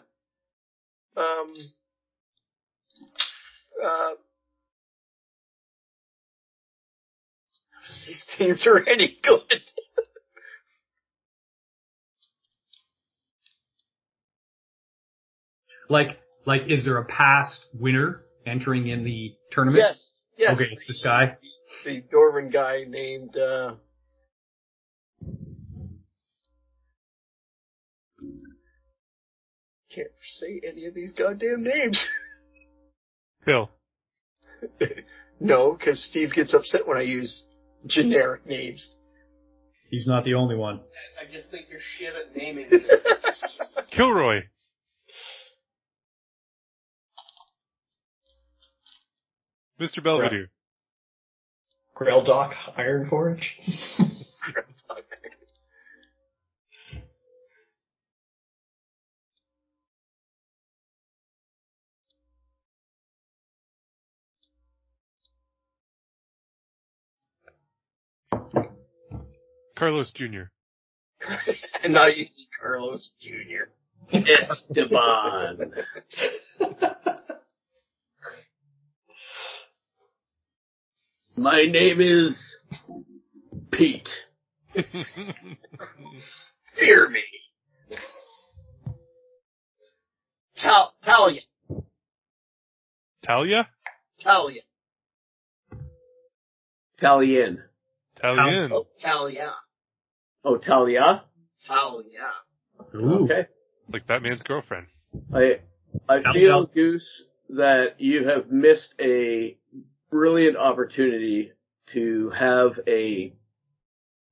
Um. Uh. These names are any good. Like, like, is there a past winner entering in the tournament? yes. Yes. Okay, it's this guy. the Dwarven guy named, uh, can't say any of these goddamn names. Bill. no, because Steve gets upset when I use generic names. He's not the only one. I just think you're shit at naming. Kilroy. Mr. Belvedere. Grail Dock Iron Forge. Carlos Jr. and now you see Carlos Jr. Esteban. My name is Pete. Fear me. Tal- Talia. Talia? Talia. Talian. Talian. Oh, Talia. Oh, Talia? Talia. Okay. Like Batman's girlfriend. I, I feel, Goose, that you have missed a brilliant opportunity to have a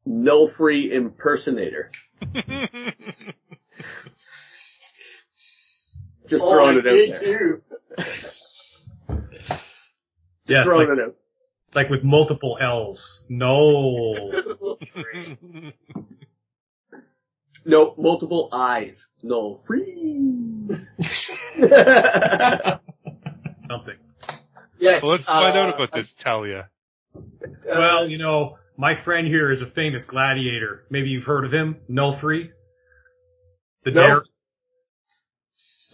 null-free impersonator. Just Oh, throwing I it out oh, did there. too. Yes, throwing like, it out. like with multiple L's. No. No, multiple eyes. No, free. Something. Yes. well, let's find uh, out about this Talia. uh, Well, you know, my friend here is a famous gladiator. Maybe you've heard of him. Nulfree. The No. dare.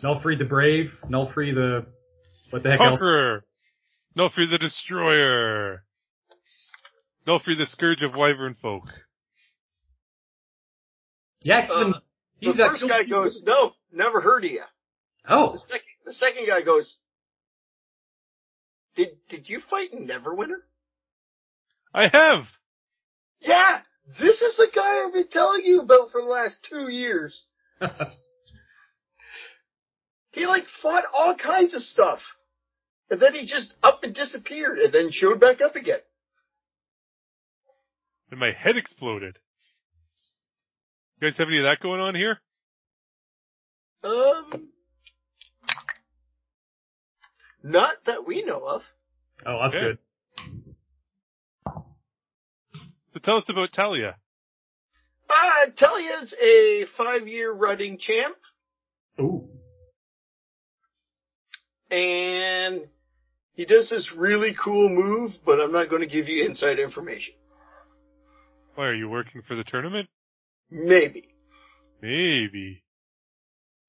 Nulfree the brave. Nulfree the what the heck else? Conqueror! No fear the destroyer! No the scourge of wyvern folk. Yeah, Uh, even- the he's first guy goes, no, never heard of you. The Oh, second, the second guy goes, did, did you fight Neverwinter? I have! Yeah, this is the guy I've been telling you about for the last two years. He like fought all kinds of stuff. And then he just up and disappeared and then showed back up again. And my head exploded. You guys have any of that going on here? Um, not that we know of. oh, that's Okay. good. So tell us about Talia. Uh, Talia's a five-year running champ, Ooh. and he does this really cool move, but I'm not going to give you inside information. Why, are you working for the tournament? Maybe. Maybe.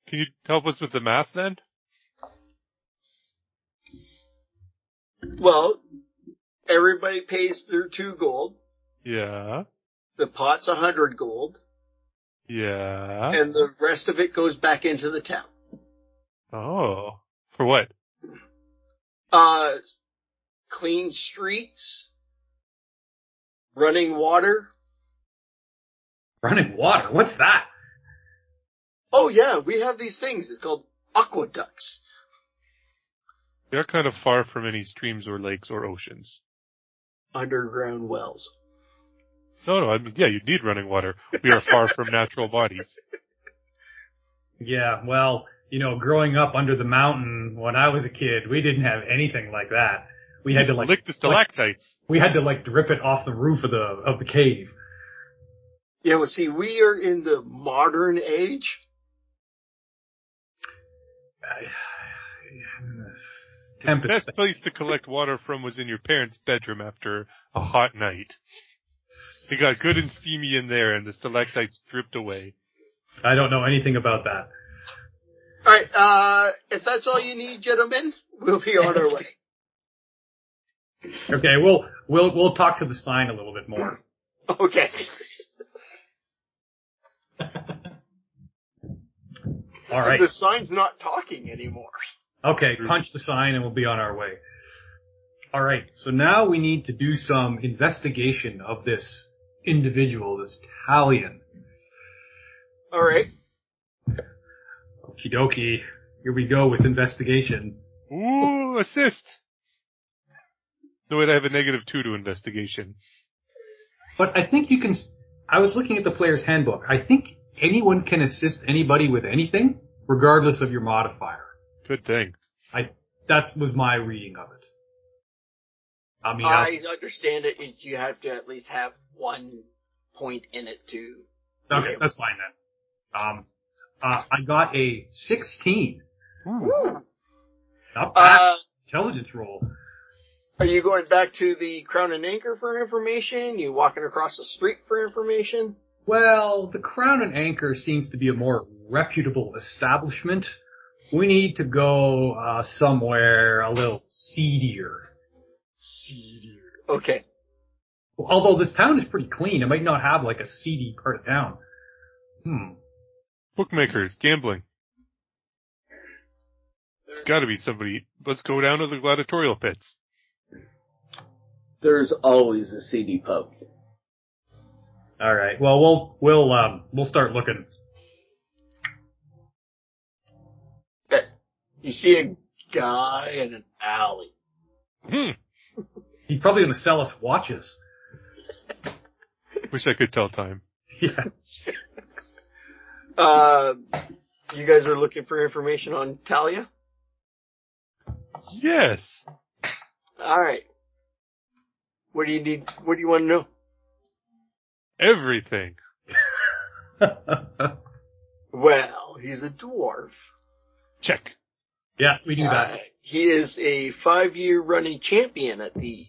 Can you help us with the math then? Well, everybody pays their two gold. Yeah. The pot's a hundred gold, Yeah. and the rest of it goes back into the town. Oh. For what? Uh, clean streets, running water. Running water. What's that? Oh yeah, we have these things. It's called aqueducts. They're kind of far from any streams or lakes or oceans. Underground wells. No, no, I mean, yeah, you need running water. We are far from natural bodies. Yeah, well, you know, growing up under the mountain when I was a kid, we didn't have anything like that. We had to like, Lick the stalactites. we had to like drip it off the roof of the of the cave. Yeah, well see, we are in the modern age. The best place to collect water from was in your parents' bedroom after a hot night. It got good and steamy in there and the stalactites dripped away. I don't know anything about that. Alright, uh, if that's all you need, gentlemen, we'll be on our way. Okay, we'll we'll we'll talk to the sign a little bit more. Okay. All right. The sign's not talking anymore. Okay, mm-hmm. punch the sign and we'll be on our way. All right. So now we need to do some investigation of this individual, this Italian. Alright. Okie dokie. Here we go with investigation. Ooh, assist! No, wait, I have a negative two to investigation. But I think you can. I was looking at the player's handbook. I think anyone can assist anybody with anything, regardless of your modifier. Good thing. I that was my reading of it. I mean, I, I understand it. it- You have to at least have one point in it to. okay, that's fine then. Um, uh, I got a 16. Not bad. Uh, Intelligence roll. are you going back to the Crown and Anchor for information? You walking across the street for information? Well, the Crown and Anchor seems to be a more reputable establishment. We need to go uh, somewhere a little seedier. Seedier. Okay. Although this town is pretty clean, it might not have like a seedy part of town. Hmm. Bookmakers, gambling. Gotta be somebody. Let's go down to the gladiatorial pits. There's always a seedy pub. All right. Well, we'll we'll um we'll start looking. You see a guy in an alley. Hmm. He's probably going to sell us watches. Wish I could tell time. Yeah. Uh, you guys are looking for information on Talia? Yes. Alright. What do you need, what do you want to know? Everything. Well, he's a dwarf. Check. Yeah, we do Uh, that. he is a five year running champion at the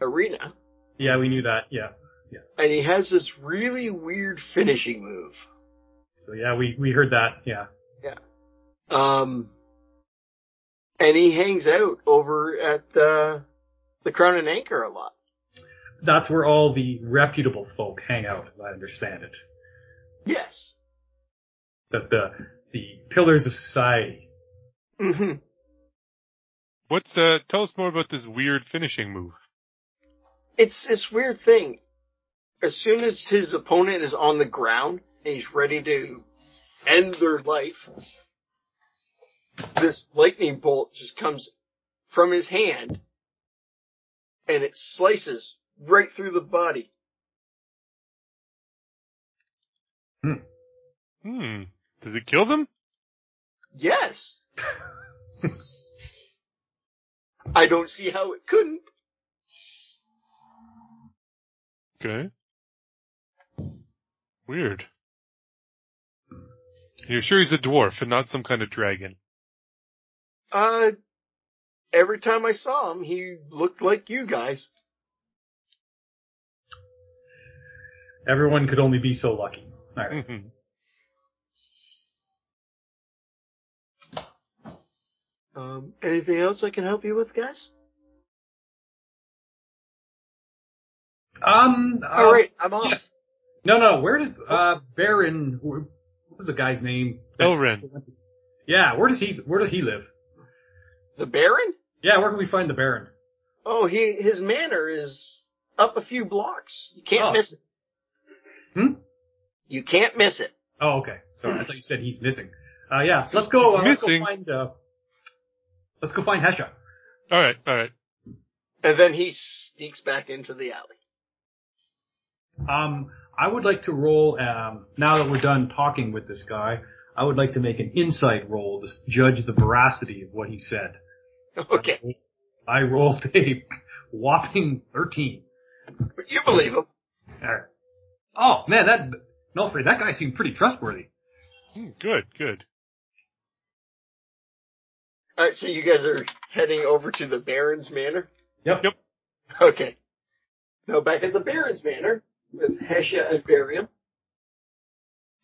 arena. Yeah, we knew that. Yeah. yeah. And he has this really weird finishing move. So yeah, we we heard that. Yeah. Yeah. Um, and he hangs out over at the, the Crown and Anchor a lot. That's where all the reputable folk hang out, as I understand it. Yes. That the the pillars of society. Hmm What's uh? Tell us more about this weird finishing move. It's this weird thing. As soon as his opponent is on the ground and he's ready to end their life, this lightning bolt just comes from his hand and it slices right through the body. Hmm. Does it kill them? Yes. I don't see how it couldn't. Okay. Weird. You're sure he's a dwarf and not some kind of dragon? Uh, every time I saw him, he looked like you guys. Everyone could only be so lucky. All right. Um, anything else I can help you with, guys? Um. uh, All right, I'm off. No, no. Where does uh Baron? What was the guy's name? Elren. Yeah. Where does he? Where does he live? The Baron? Yeah. Where can we find the Baron? Oh, he his manor is up a few blocks. You can't Oh. miss it. Hmm. You can't miss it. Oh, okay. Sorry, I thought you said he's missing. Uh, yeah. Let's go. He's Uh, let's go find. Uh, let's go find Hesha. All right, all right. And then he sneaks back into the alley. Um, I would like to roll. Um, now that we're done talking with this guy, I would like to make an insight roll to judge the veracity of what he said. Okay, I rolled a whopping thirteen. but you believe him. Alright. Oh man, that Nulfree, that guy seemed pretty trustworthy. Hmm, good, good. All right, so you guys are heading over to the Baron's manor. Yep. Yep. Okay. Now back at the Baron's manor with Hesha and Varian.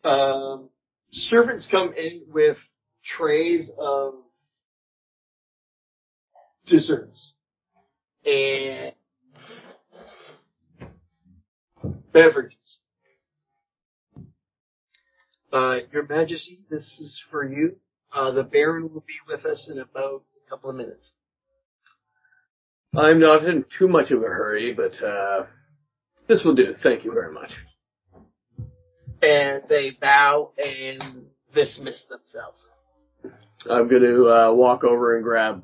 Um, servants come in with trays of desserts and beverages. Uh, Your Majesty, this is for you. Uh, the Baron will be with us in about a couple of minutes. I'm not in too much of a hurry, but uh, this will do. Thank you very much. and they bow and dismiss themselves. I'm going to uh, walk over and grab.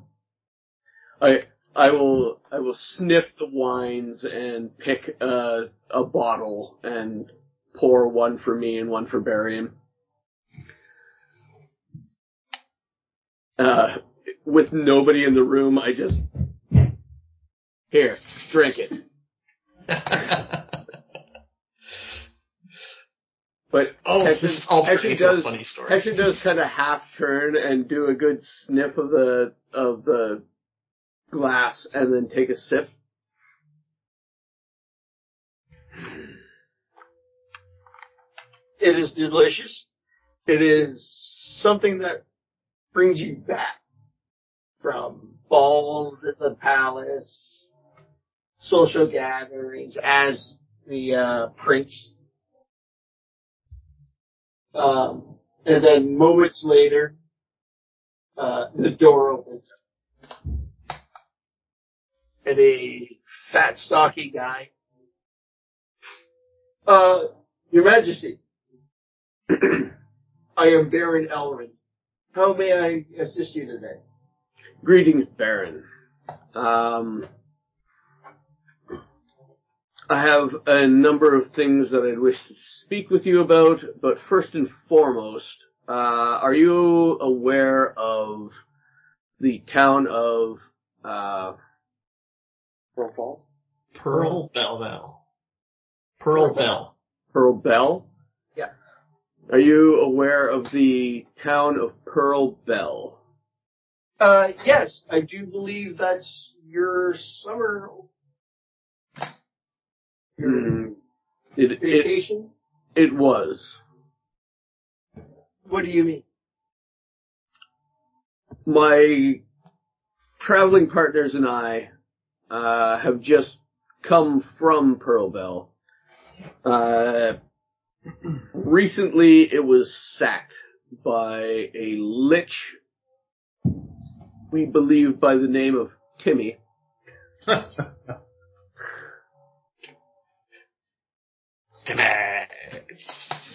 I I will I will sniff the wines and pick a a bottle and pour one for me and one for Varian. Uh, with nobody in the room, I just here drink it. But oh, Hesha- this is all Hesha turning into a does- funny story. Hesha does kind of half turn and do a good sniff of the of the glass and then take a sip. It is delicious. It is something that brings you back from balls at the palace, social gatherings as the uh, prince. Um, and then moments later, Uh, the door opens up. And a fat, stocky guy. Uh, Your Majesty. I am Baron Elrin. How may I assist you today? Greetings, Baron. Um, I have a number of things that I'd wish to speak with you about, but first and foremost, uh, are you aware of the town of, uh, Pearl Falls? Pearl Bell Bell. Pearl Bell. Pearl Bell? Are you aware of the town of Pearl Bell? Uh, yes, I do believe that's your summer your Hmm. It, it, it was. What do you mean? my traveling partners and I uh, have just come from Pearl Bell. Uh, recently, it was sacked by a lich, we believe by the name of Timmy.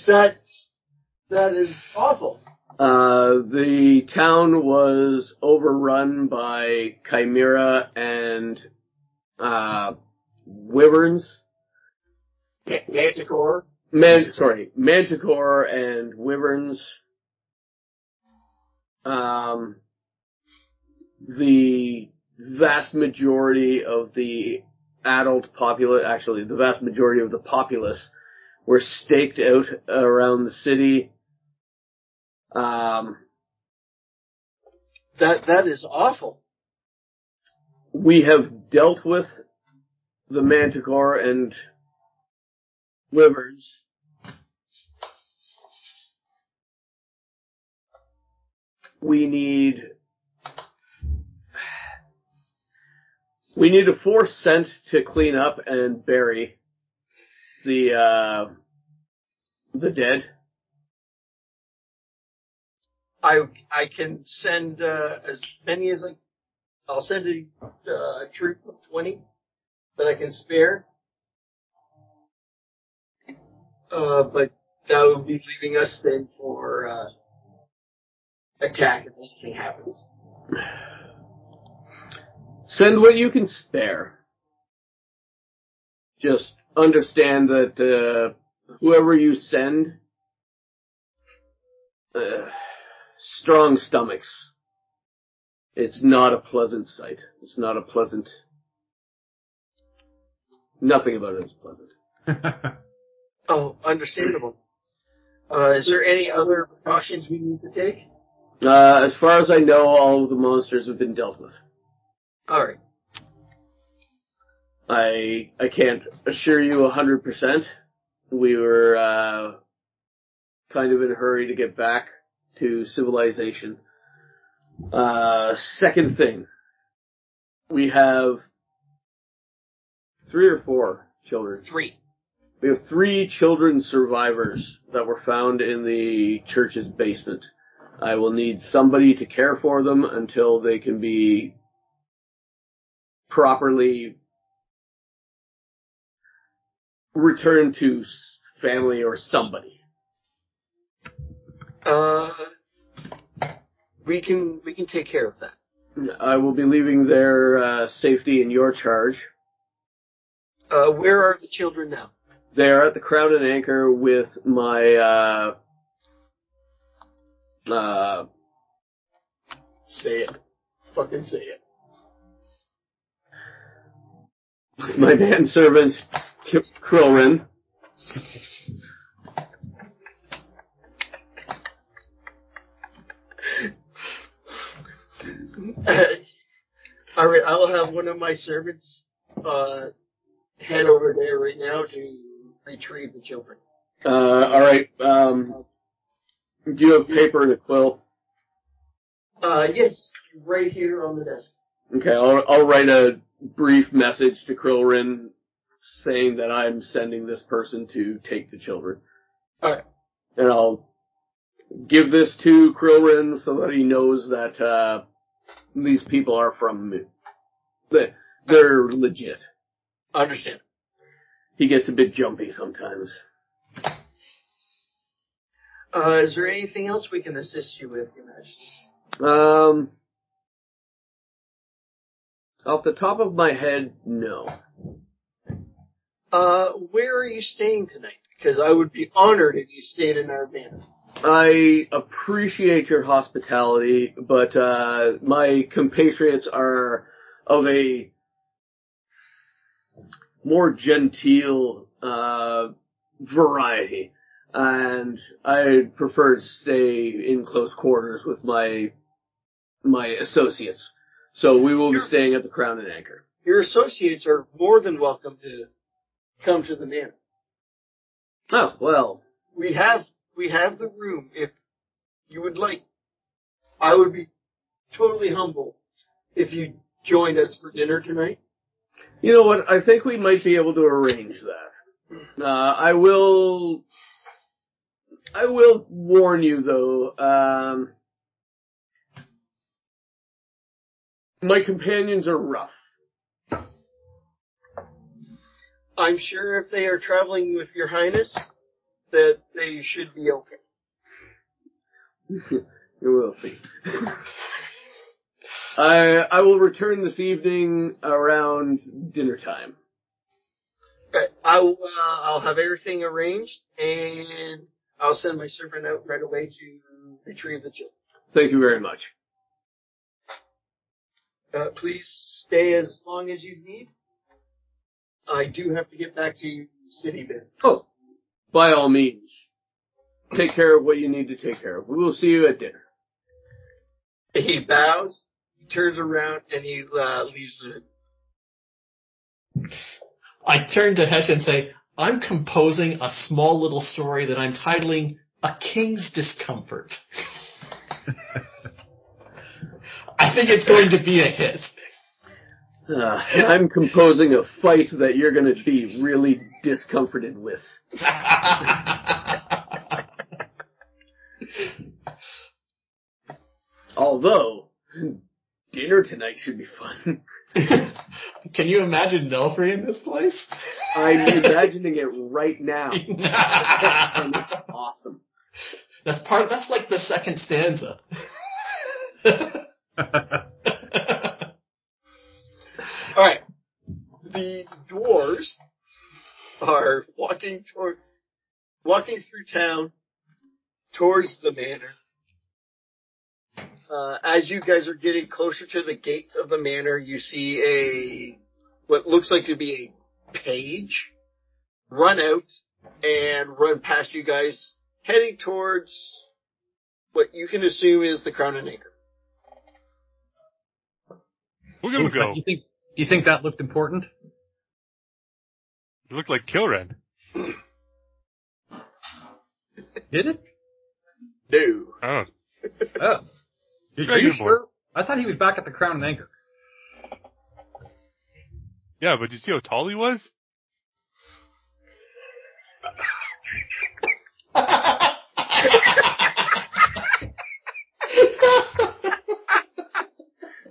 That that is awful. Uh, the town was overrun by chimera and uh, wyverns. Ma- Manticore. Man, sorry, Manticore and Wyverns. Um, the vast majority of the adult populace, actually, the vast majority of the populace were staked out around the city. Um, That that is awful. we have dealt with the Manticore and Wyverns. We need we need a force sent to clean up and bury the uh, the dead. I I can send uh, as many as I. I'll send a uh, troop of twenty that I can spare. Uh, but that would be leaving us then for uh, attack if anything happens. Send what you can spare. Just understand that uh, whoever you send, uh, strong stomachs. It's not a pleasant sight. It's not a pleasant. Nothing about it is pleasant. Oh, understandable. Uh, is there any other precautions we need to take? Uh, as far as I know, all of the monsters have been dealt with. All right. I I can't assure you a hundred percent. We were uh, kind of in a hurry to get back to civilization. Uh, second thing, we have three or four children. Three. We have three children survivors that were found in the church's basement. I will need somebody to care for them until they can be properly returned to family or somebody. Uh, we can we can take care of that. I will be leaving their uh, safety in your charge. Uh, where are the children now? They are at the Crown and Anchor with my uh, Say it. Fucking say it. with my manservant K- Krillrin. All right, I'll have one of my servants uh, head over there right now to retrieve the children. Uh, all right. Um, do you have paper and a quill? Uh, yes, right here on the desk. Okay, I'll, I'll write a brief message to Krillrin saying that I'm sending this person to take the children. All right. And I'll give this to Krillrin so that he knows that uh, these people are from me. They- They're legit. I Understand. He gets a bit jumpy sometimes. Uh, is there anything else we can assist you with, Majesty? Um, off the top of my head, no. Uh, where are you staying tonight? Because I would be honored if you stayed in our van. I appreciate your hospitality, but uh, my compatriots are of a more genteel uh, variety, and I prefer to stay in close quarters with my my associates. So we will be staying at the Crown and Anchor. Your associates are more than welcome to come to the manor. Oh well, We have we have the room if you would like. I would be totally humble if you joined us for dinner tonight. You know what? I think we might be able to arrange that. Uh, I will. I will warn you though. Um, my companions are rough. I'm sure if they are traveling with your highness, that they should be okay. You will see. I I will return this evening around dinner time. Okay, I'll uh, I'll have everything arranged and I'll send my servant out right away to retrieve the children. Thank you very much. Uh, please stay as long as you need. I do have to get back to City Bend. Oh, by all means, take care of what you need to take care of. We will see you at dinner. He bows, he turns around, and he uh, leaves the I turn to Hesh and say, I'm composing a small little story that I'm titling A King's Discomfort. I think it's going to be a hit. Uh, I'm composing a fight that you're going to be really discomforted with. Although, dinner tonight should be fun. Can you imagine Nulfree in this place? I'm imagining it right now. and it's awesome. That's part. That's like the second stanza. Alright. The dwarves are walking toward, walking through town towards the manor. Uh, as you guys are getting closer to the gates of the manor, you see a, what looks like to be a page run out and run past you guys, heading towards what you can assume is the Crown and Anchor. We're gonna go. You think you think that looked important? It looked like Kilren. Did it? No. I. Oh. Are Very you good boy. sure? I thought he was back at the Crown and Anchor. Yeah, but did you see how tall he was?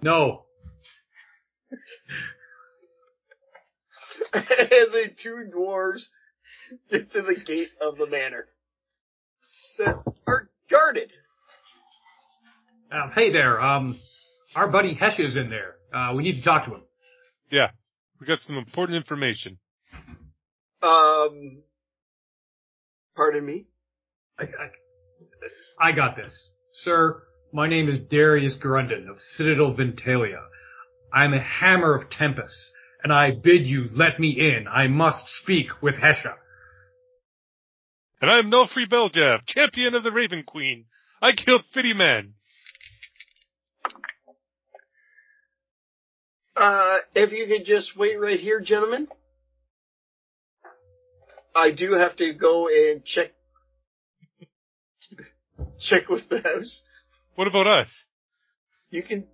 No. and the two dwarves get to the gate of the manor that are guarded. Um, hey there. Um, our buddy Hesh is in there. Uh, we need to talk to him. Yeah. We got some important information. Um, pardon me. I, I, I got this, sir. My name is Darius Grundon of Citadel Ventalia. I'm a hammer of Tempest, and I bid you let me in. I must speak with Hesha. And I'm Nulfree Beljev, champion of the Raven Queen. I killed Fitty Man. Uh, if you could just wait right here, gentlemen. I do have to go and check, check with the house. What about us? You can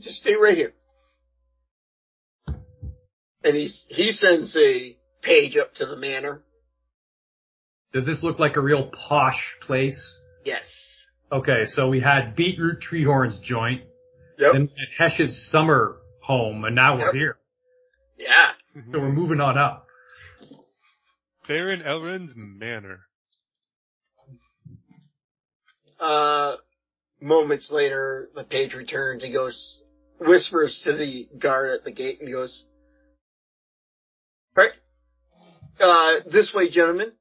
just stay right here. And he's, he sends a page up to the manor. Does this look like a real posh place? Yes. Okay, so we had Beetroot Treehorn's joint, Yep. then we had Hesh's summer home, and now we're here. Yeah. So we're moving on up. Baron Elrond's manor. Uh, moments later, the page returns. He goes, whispers to the guard at the gate and goes, right, uh, this way, gentlemen.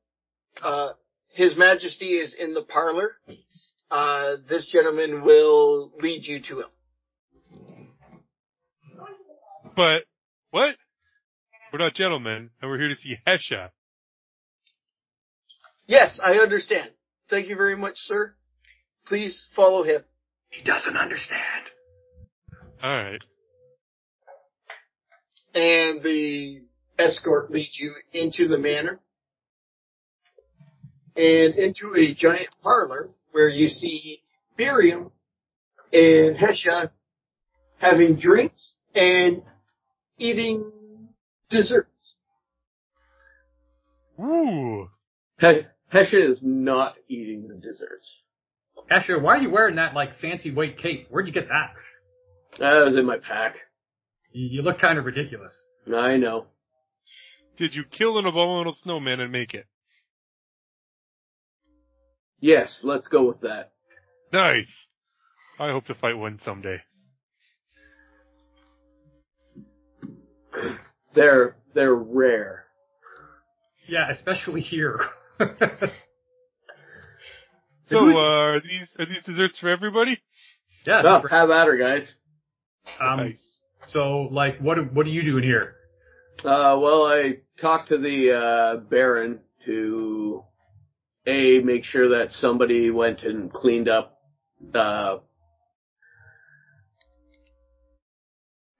Uh, His Majesty is in the parlor. Uh, this gentleman will lead you to him. But what? We're not gentlemen, and we're here to see Hesha. Yes, I understand. Thank you very much, sir. Please follow him. He doesn't understand. All right. And the escort leads you into the manor and into a giant parlor where you see Varian and Hesha having drinks and eating desserts. Ooh. He- Hesha is not eating the desserts. Hesha, why are you wearing that like fancy white cape? Where'd you get that? That was in my pack. You, you look kind of ridiculous. I know. Did you kill an abominable snowman and make it? Yes, let's go with that. Nice. I hope to fight one someday. They're they're rare. Yeah, especially here. So, uh, are these are these desserts for everybody? yeah. Oh, that's have at her, guys. um, nice. so, like, what what are you doing here? Uh, well, I talked to the uh, Baron to a make sure that somebody went and cleaned up. Uh,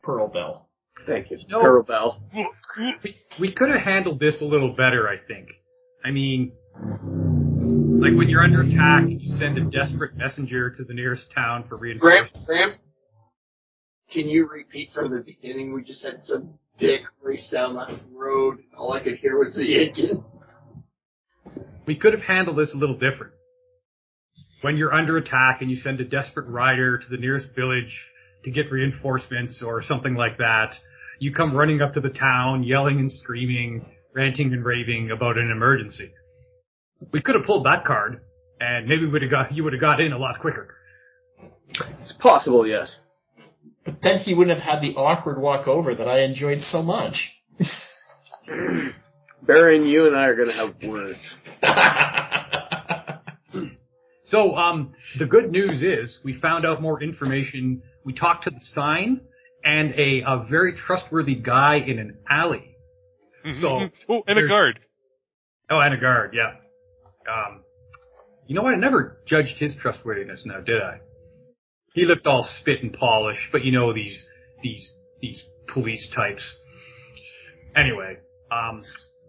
Pearl Bell. Thank you, No. Carabelle. We, we could have handled this a little better, I think. I mean, like when you're under attack, you send a desperate messenger to the nearest town for reinforcements. Graham, Graham, can you repeat from the beginning? We just had some dick race down that road. All I could hear was the engine. We could have handled this a little different. When you're under attack and you send a desperate rider to the nearest village to get reinforcements or something like that, you come running up to the town, yelling and screaming, ranting and raving about an emergency. We could have pulled that card, and maybe would have got you would have got in a lot quicker. It's possible, yes. But then he wouldn't have had the awkward walk over that I enjoyed so much. Baron, you and I are gonna have words. So, um, the good news is we found out more information. We talked to the sign and a, a very trustworthy guy in an alley. So, oh, and a guard. Oh, and a guard, yeah. Um, you know what? I never judged his trustworthiness now, did I? He looked all spit and polish, but you know these these these police types. Anyway, um,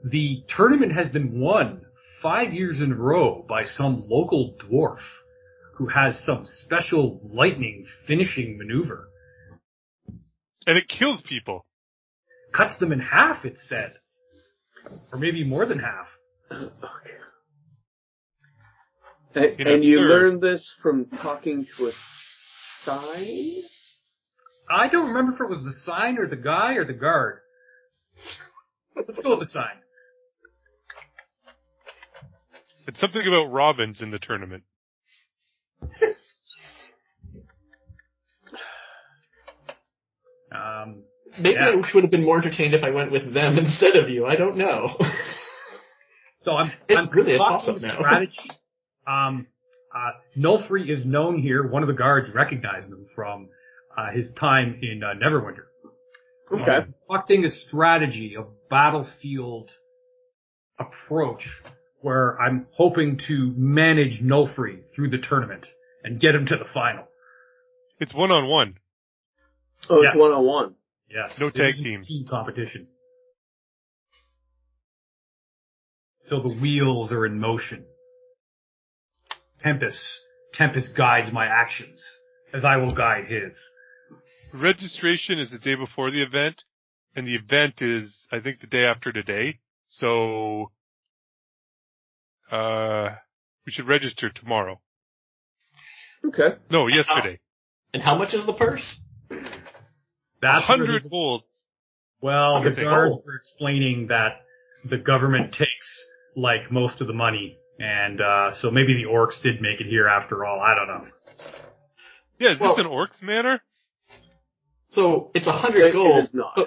the tournament has been won five years in a row by some local dwarf who has some special lightning finishing maneuver. And it kills people. Cuts them in half, it said. Or maybe more than half. And, In a and you learned this from talking to a sign? I don't remember if it was the sign or the guy or the guard. Let's go with the sign. It's something about robins in the tournament. Um, Maybe Yeah. I would have been more entertained if I went with them instead of you. I don't know. so I'm, It's I'm really a concocting toss-up now. strategy. Um, uh, Nulfree is known here. One of the guards recognized him from uh, his time in uh, Neverwinter. So Okay. I'm concocting a strategy, a battlefield approach, where I'm hoping to manage Nulfree through the tournament and get him to the final. It's one on one. Oh, it's Yes. one on one. Yes. No it tag teams. Team competition. So the wheels are in motion. Tempest, Tempest guides my actions, as I will guide his. Registration is the day before the event, and the event is, I think, the day after today. So, uh, we should register tomorrow. Okay. No, yesterday. And how much is the purse? A That's hundred the- golds. Well, the guards were explaining that the government takes like most of the money, and uh, so maybe the orcs did make it here after all. I don't know. Yeah, is Well- this an orc's manor? So it's a hundred it gold. is not.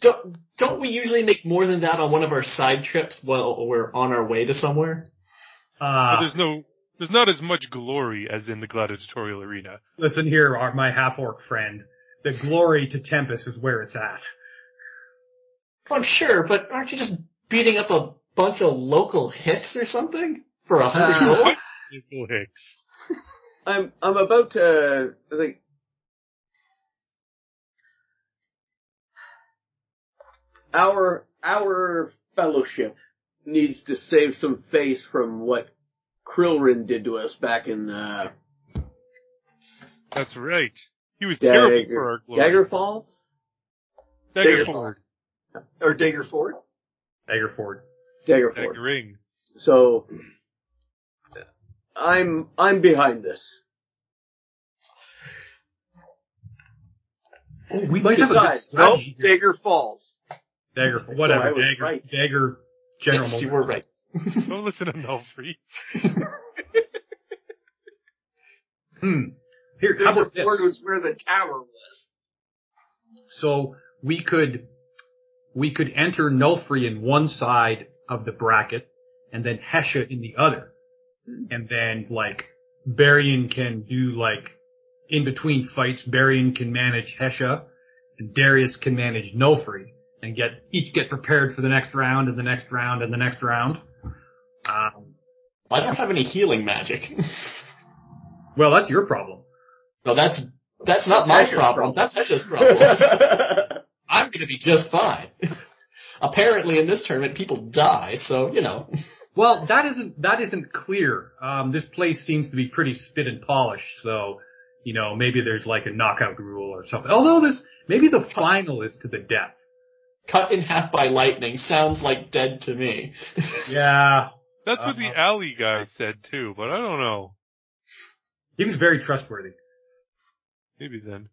Don't, don't we usually make more than that on one of our side trips while we're on our way to somewhere? Uh, there's no, there's not as much glory as in the gladiatorial arena. listen here, our, my half orc friend. The glory to Tempest is where it's at. I'm sure, but aren't you just beating up a bunch of local hicks or something for a hundred Uh, gold? Little Hicks. I'm I'm about to like our our fellowship needs to save some face from what Krillrin did to us back in uh, That's right. He was terrible for our glory. Dagger Falls Dagger Dagger Ford. or Dagger Ford. Daggerford. Dagger Ford. Dagger Ring. So I'm I'm behind this. Oh, we might have Besides, no. Dagger Falls. Dagger, So whatever. I was Dagger, right. Dagger, General. yes, you were right. Don't listen to Nulfree. Hmm. Here, how about this? Ford was where the tower was. So we could we could enter Nulfree in one side of the bracket and then Hesha in the other. And then like Varian can do like in between fights, Varian can manage Hesha and Darius can manage Nulfree and get each get prepared for the next round and the next round and the next round. Um, I don't have any healing magic. well, that's your problem. No, that's that's not my That's problem. problem. That's Hesha's problem. I'm gonna be just fine. Apparently, in this tournament, people die, so you know. Well, that isn't that isn't clear. Um, this place seems to be pretty spit and polish, so you know maybe there's like a knockout rule or something. Although this maybe the final is to the death. Cut in half by lightning sounds like dead to me. Yeah, That's what the Uh-huh. alley guy said too, but I don't know. he was very trustworthy. Maybe then.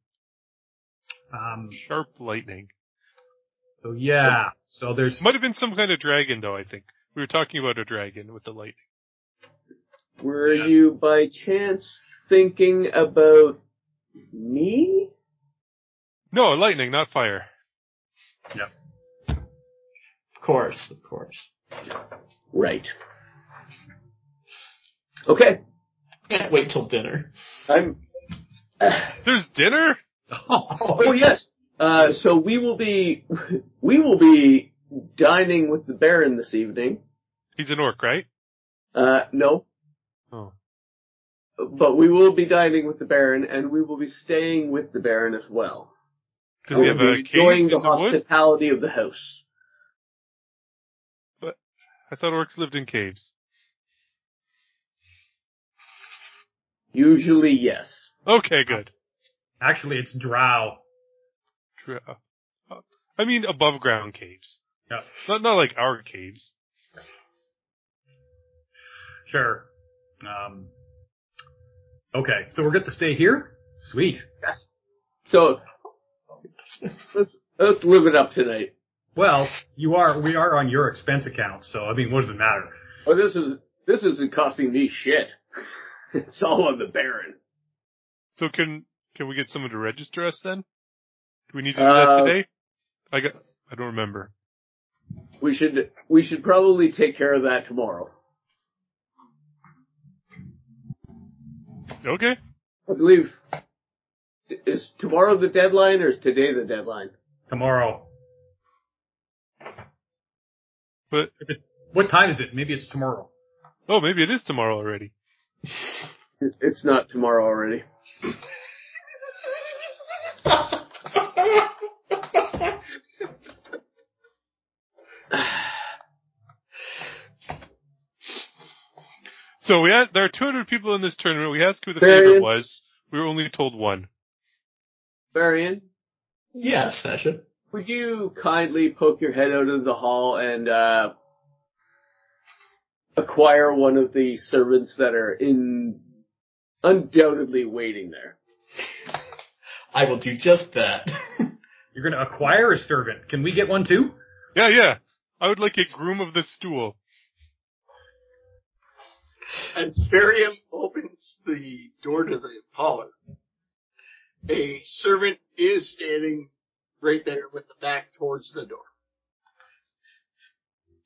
Um, Sharp lightning. so yeah, so there's Might have been some kind of dragon though, I think. We were talking about a dragon with the lightning. Were Yeah. you by chance thinking about me? No, lightning, not fire. Yeah. Of course, of course. Right. Okay. Can't wait till dinner. I'm. There's dinner? Oh yes. Uh, so we will be we will be dining with the Baron this evening. He's an orc, right? Uh, no, Oh. but we will be dining with the Baron, and we will be staying with the Baron as well. Does he have a cave enjoying in the the woods? hospitality of the house. But I thought orcs lived in caves. Usually, yes. Okay, good. actually it's Drow. True. Uh, I mean above ground caves. Yeah, Not not like our caves. sure. Um, okay, so we're good to stay here. Sweet. Yes. So let's let's live it up tonight. Well, you are we are on your expense account, so I mean, what does it matter? Oh, this is this isn't costing me shit. it's all on the Baron. So can can we get someone to register us then? Do we need to do Uh, that today? I got I don't remember. We should we should probably take care of that tomorrow. Okay. I believe is tomorrow the deadline or is today the deadline? Tomorrow. But If it, what time is it? Maybe it's tomorrow. oh maybe it is tomorrow already. It's not tomorrow already. So we had there are two hundred people in this tournament. We asked who the Varian. favorite was. We were only told one. Varian, yes, Hesha. would you kindly poke your head out of the hall and uh, acquire one of the servants that are in undoubtedly waiting there. I will do just that. You're going to acquire a servant. Can we get one too? Yeah, yeah. I would like a groom of the stool. As Varian opens the door to the parlor, a servant is standing right there with the back towards the door.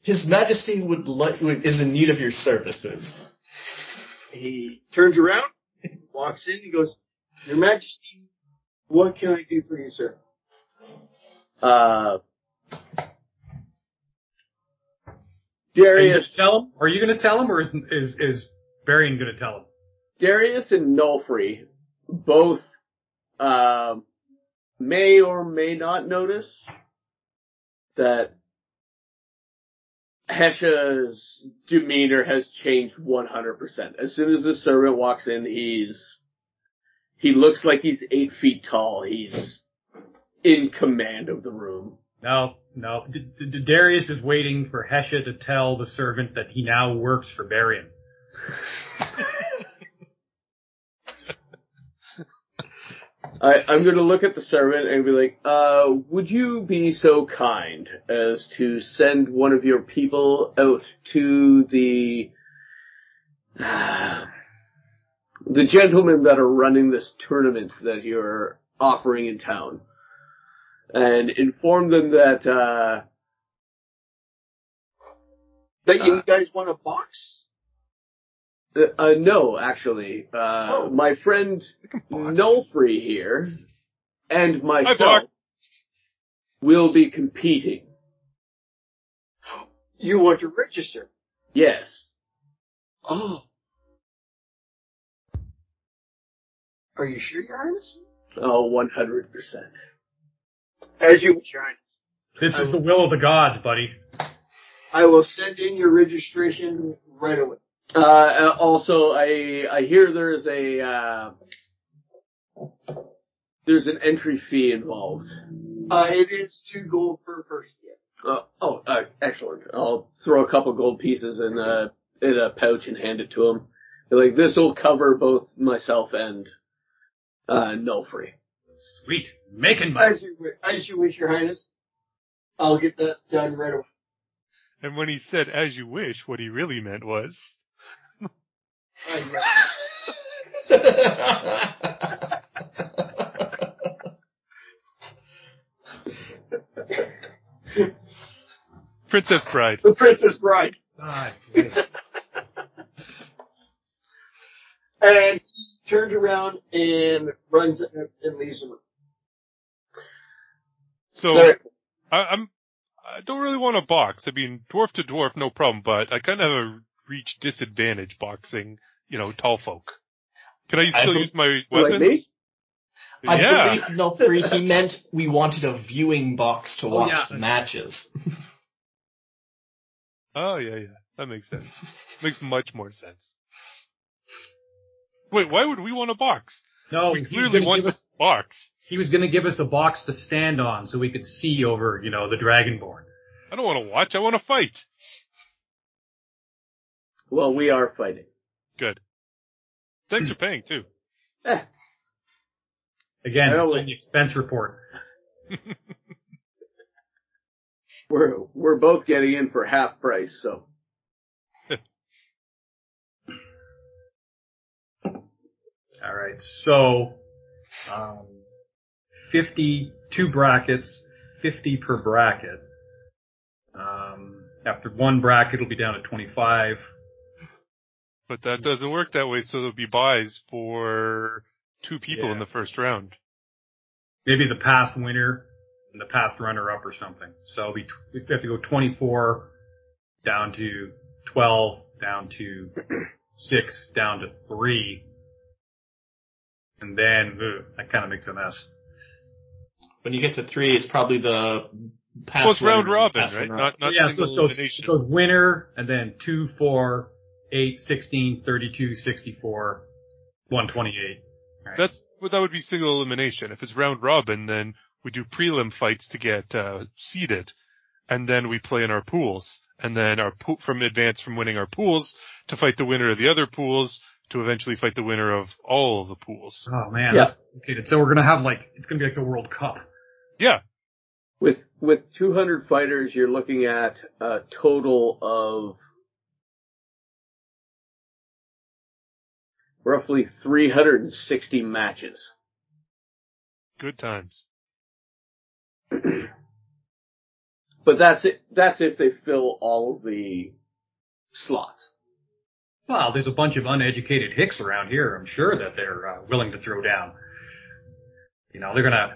His Majesty would like would- is in need of your services. He turns around, walks in, and goes, Your Majesty, what can I do for you, sir? Uh, Are you going Darius, to tell him? Are you going to tell him, or is is is Varian going to tell him? Darius and Nulfree both um, may or may not notice that Hesha's demeanor has changed 100%. As soon as the servant walks in, he's he looks like he's eight feet tall. He's in command of the room. No, no. D- D- Darius is waiting for Hesha to tell the servant that he now works for Varian. I, I'm gonna look at the servant and be like, uh, would you be so kind as to send one of your people out to the, the gentlemen that are running this tournament that you're offering in town and inform them that, uh, That you Uh, guys want a box? Uh, uh no, actually, uh, Oh. my friend Nulfree here and myself Bark. will be competing. You want to register? Yes. Oh. Are you sure, Your Highness? Oh, 100%. As you wish, Your Highness. This I is the will- will of the gods, buddy. I will send in your registration right away. Uh, uh, also, I, I hear there's a, uh, there's an entry fee involved. Uh, it is two gold per person. Yeah. Uh, oh, uh, excellent. I'll throw a couple gold pieces in a, in a pouch and hand it to him. Like, this will cover both myself and, uh, Nulfree. Sweet. Making buddy. As you, as you wish, Your Highness. I'll get that done right away. And when he said "as you wish," what he really meant was, I know. "Princess Bride." The Princess Bride. Ah, And he turns around and runs and and leaves the room. So Sorry. I, I'm I don't really want a box. I mean, dwarf to dwarf, no problem, but I kind of have a reach disadvantage boxing, you know, tall folk. Can I I still bel- use my Like weapons? me? I yeah. believe Nulfree, he meant we wanted a viewing box to Oh, watch yeah. the matches. Oh yeah, yeah. That makes sense. makes much more sense. Wait, why would we want a box? no, we he was clearly gonna want give a us, box. he was going to give us a box to stand on so we could see over, you know, the Dragonborn. I don't want to watch. I want to fight. Well, we are fighting. Good. Thanks for paying too. Eh, Again, I it's only- in the expense report. we're, we're both getting in for half price, so. All right, so um, fifty-two brackets, fifty per bracket. Um, after one bracket, it'll be down to twenty-five. But that hmm. doesn't work that way, so there'll be buys for two people in the first round. Maybe the past winner and the past runner-up or something. So it'll be tw- we have to go twenty-four down to twelve, down to six, down to three, and then ugh, that kind of makes a mess. When you get to three, it's probably the past Well, it's round robin, past right? Not not yeah, so, single so elimination. it winner, and then 2, 4, 8, 16, 32, 64, 128. Right. That's well, that would be single elimination. If it's round robin, then we do prelim fights to get uh, seeded, and then we play in our pools, and then our pool from advance from winning our pools to fight the winner of the other pools to eventually fight the winner of all of the pools. Oh man, Yeah. that's complicated. So we're gonna have like it's gonna be like the World Cup. Yeah, With with 200 fighters, you're looking at a total of roughly 360 matches. good times. But that's it. That's if they fill all of the slots. Well, there's a bunch of uneducated hicks around here. I'm sure that they're uh, willing to throw down. You know, they're gonna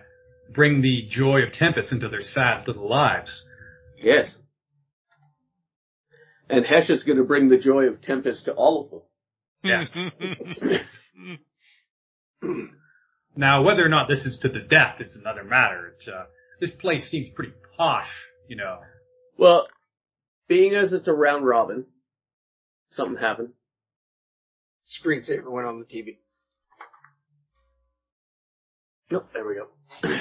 bring the joy of Tempest into their sad little lives. Yes. And Hesh is going to bring the joy of Tempest to all of them. Yes. Now, whether or not this is to the death is another matter. It's, uh, this place seems pretty posh, you know. Well, being as it's a round robin, something happened. Screensaver went on the TV. Nope, there we go.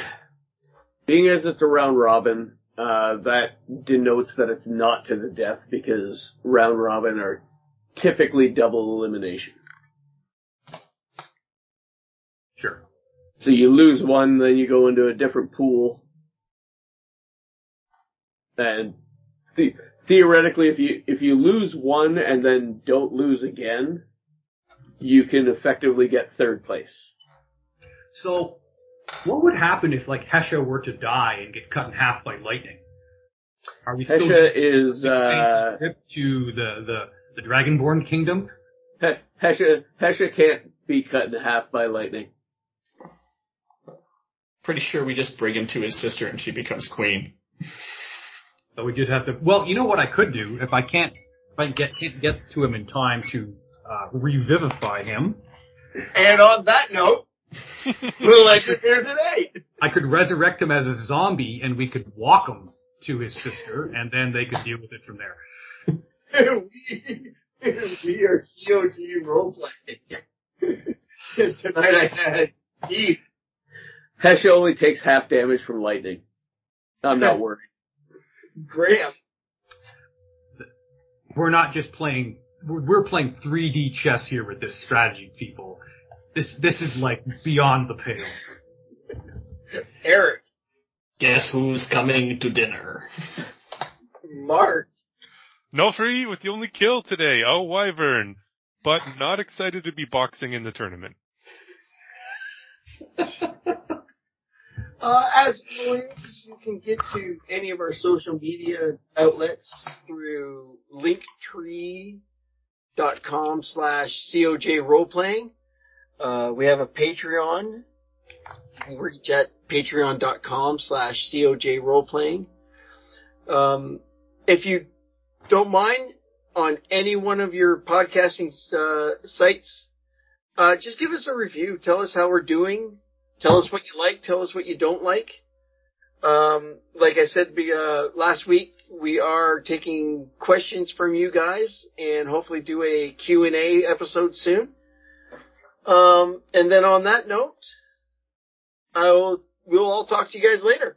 Being as it's a round robin, uh, that denotes that it's not to the death because round robin are typically double elimination. Sure. So you lose one, then you go into a different pool. And the- theoretically, if you, if you lose one and then don't lose again, you can effectively get third place. So, what would happen if like Hesha were to die and get cut in half by lightning? Are we still Hesha is, uh, to the the the Dragonborn kingdom? He- Hesha, Hesha can't be cut in half by lightning. Pretty sure we just bring him to his sister and she becomes queen. So we just have to. Well, you know what I could do if I can't if I get can't get to him in time to uh, revivify him. And on that note, we'll end it here today. I could resurrect him as a zombie, and we could walk him to his sister, and then they could deal with it from there. We, we are COG roleplaying. Tonight I had Steve. Hesha only takes half damage from lightning. I'm not worried. Graham. We're not just playing. We're, we're playing 3D chess here with this strategy, people. This this is like beyond the pale. Eric. Guess who's coming to dinner? Mark. Nulfree with the only kill today. Oh, Wyvern. But not excited to be boxing in the tournament. Uh, as always, you can get to any of our social media outlets through linktree.com slash COJ roleplaying. Uh, we have a Patreon. Reach at patreon.com slash COJ roleplaying. Um, if you don't mind, on any one of your podcasting uh, sites, uh, just give us a review. Tell us how we're doing. Tell us what you like. Tell us what you don't like. Um, like I said be- uh, last week, we are taking questions from you guys and hopefully do a Q&A episode soon. Um, and then on that note, I will, we'll all talk to you guys later.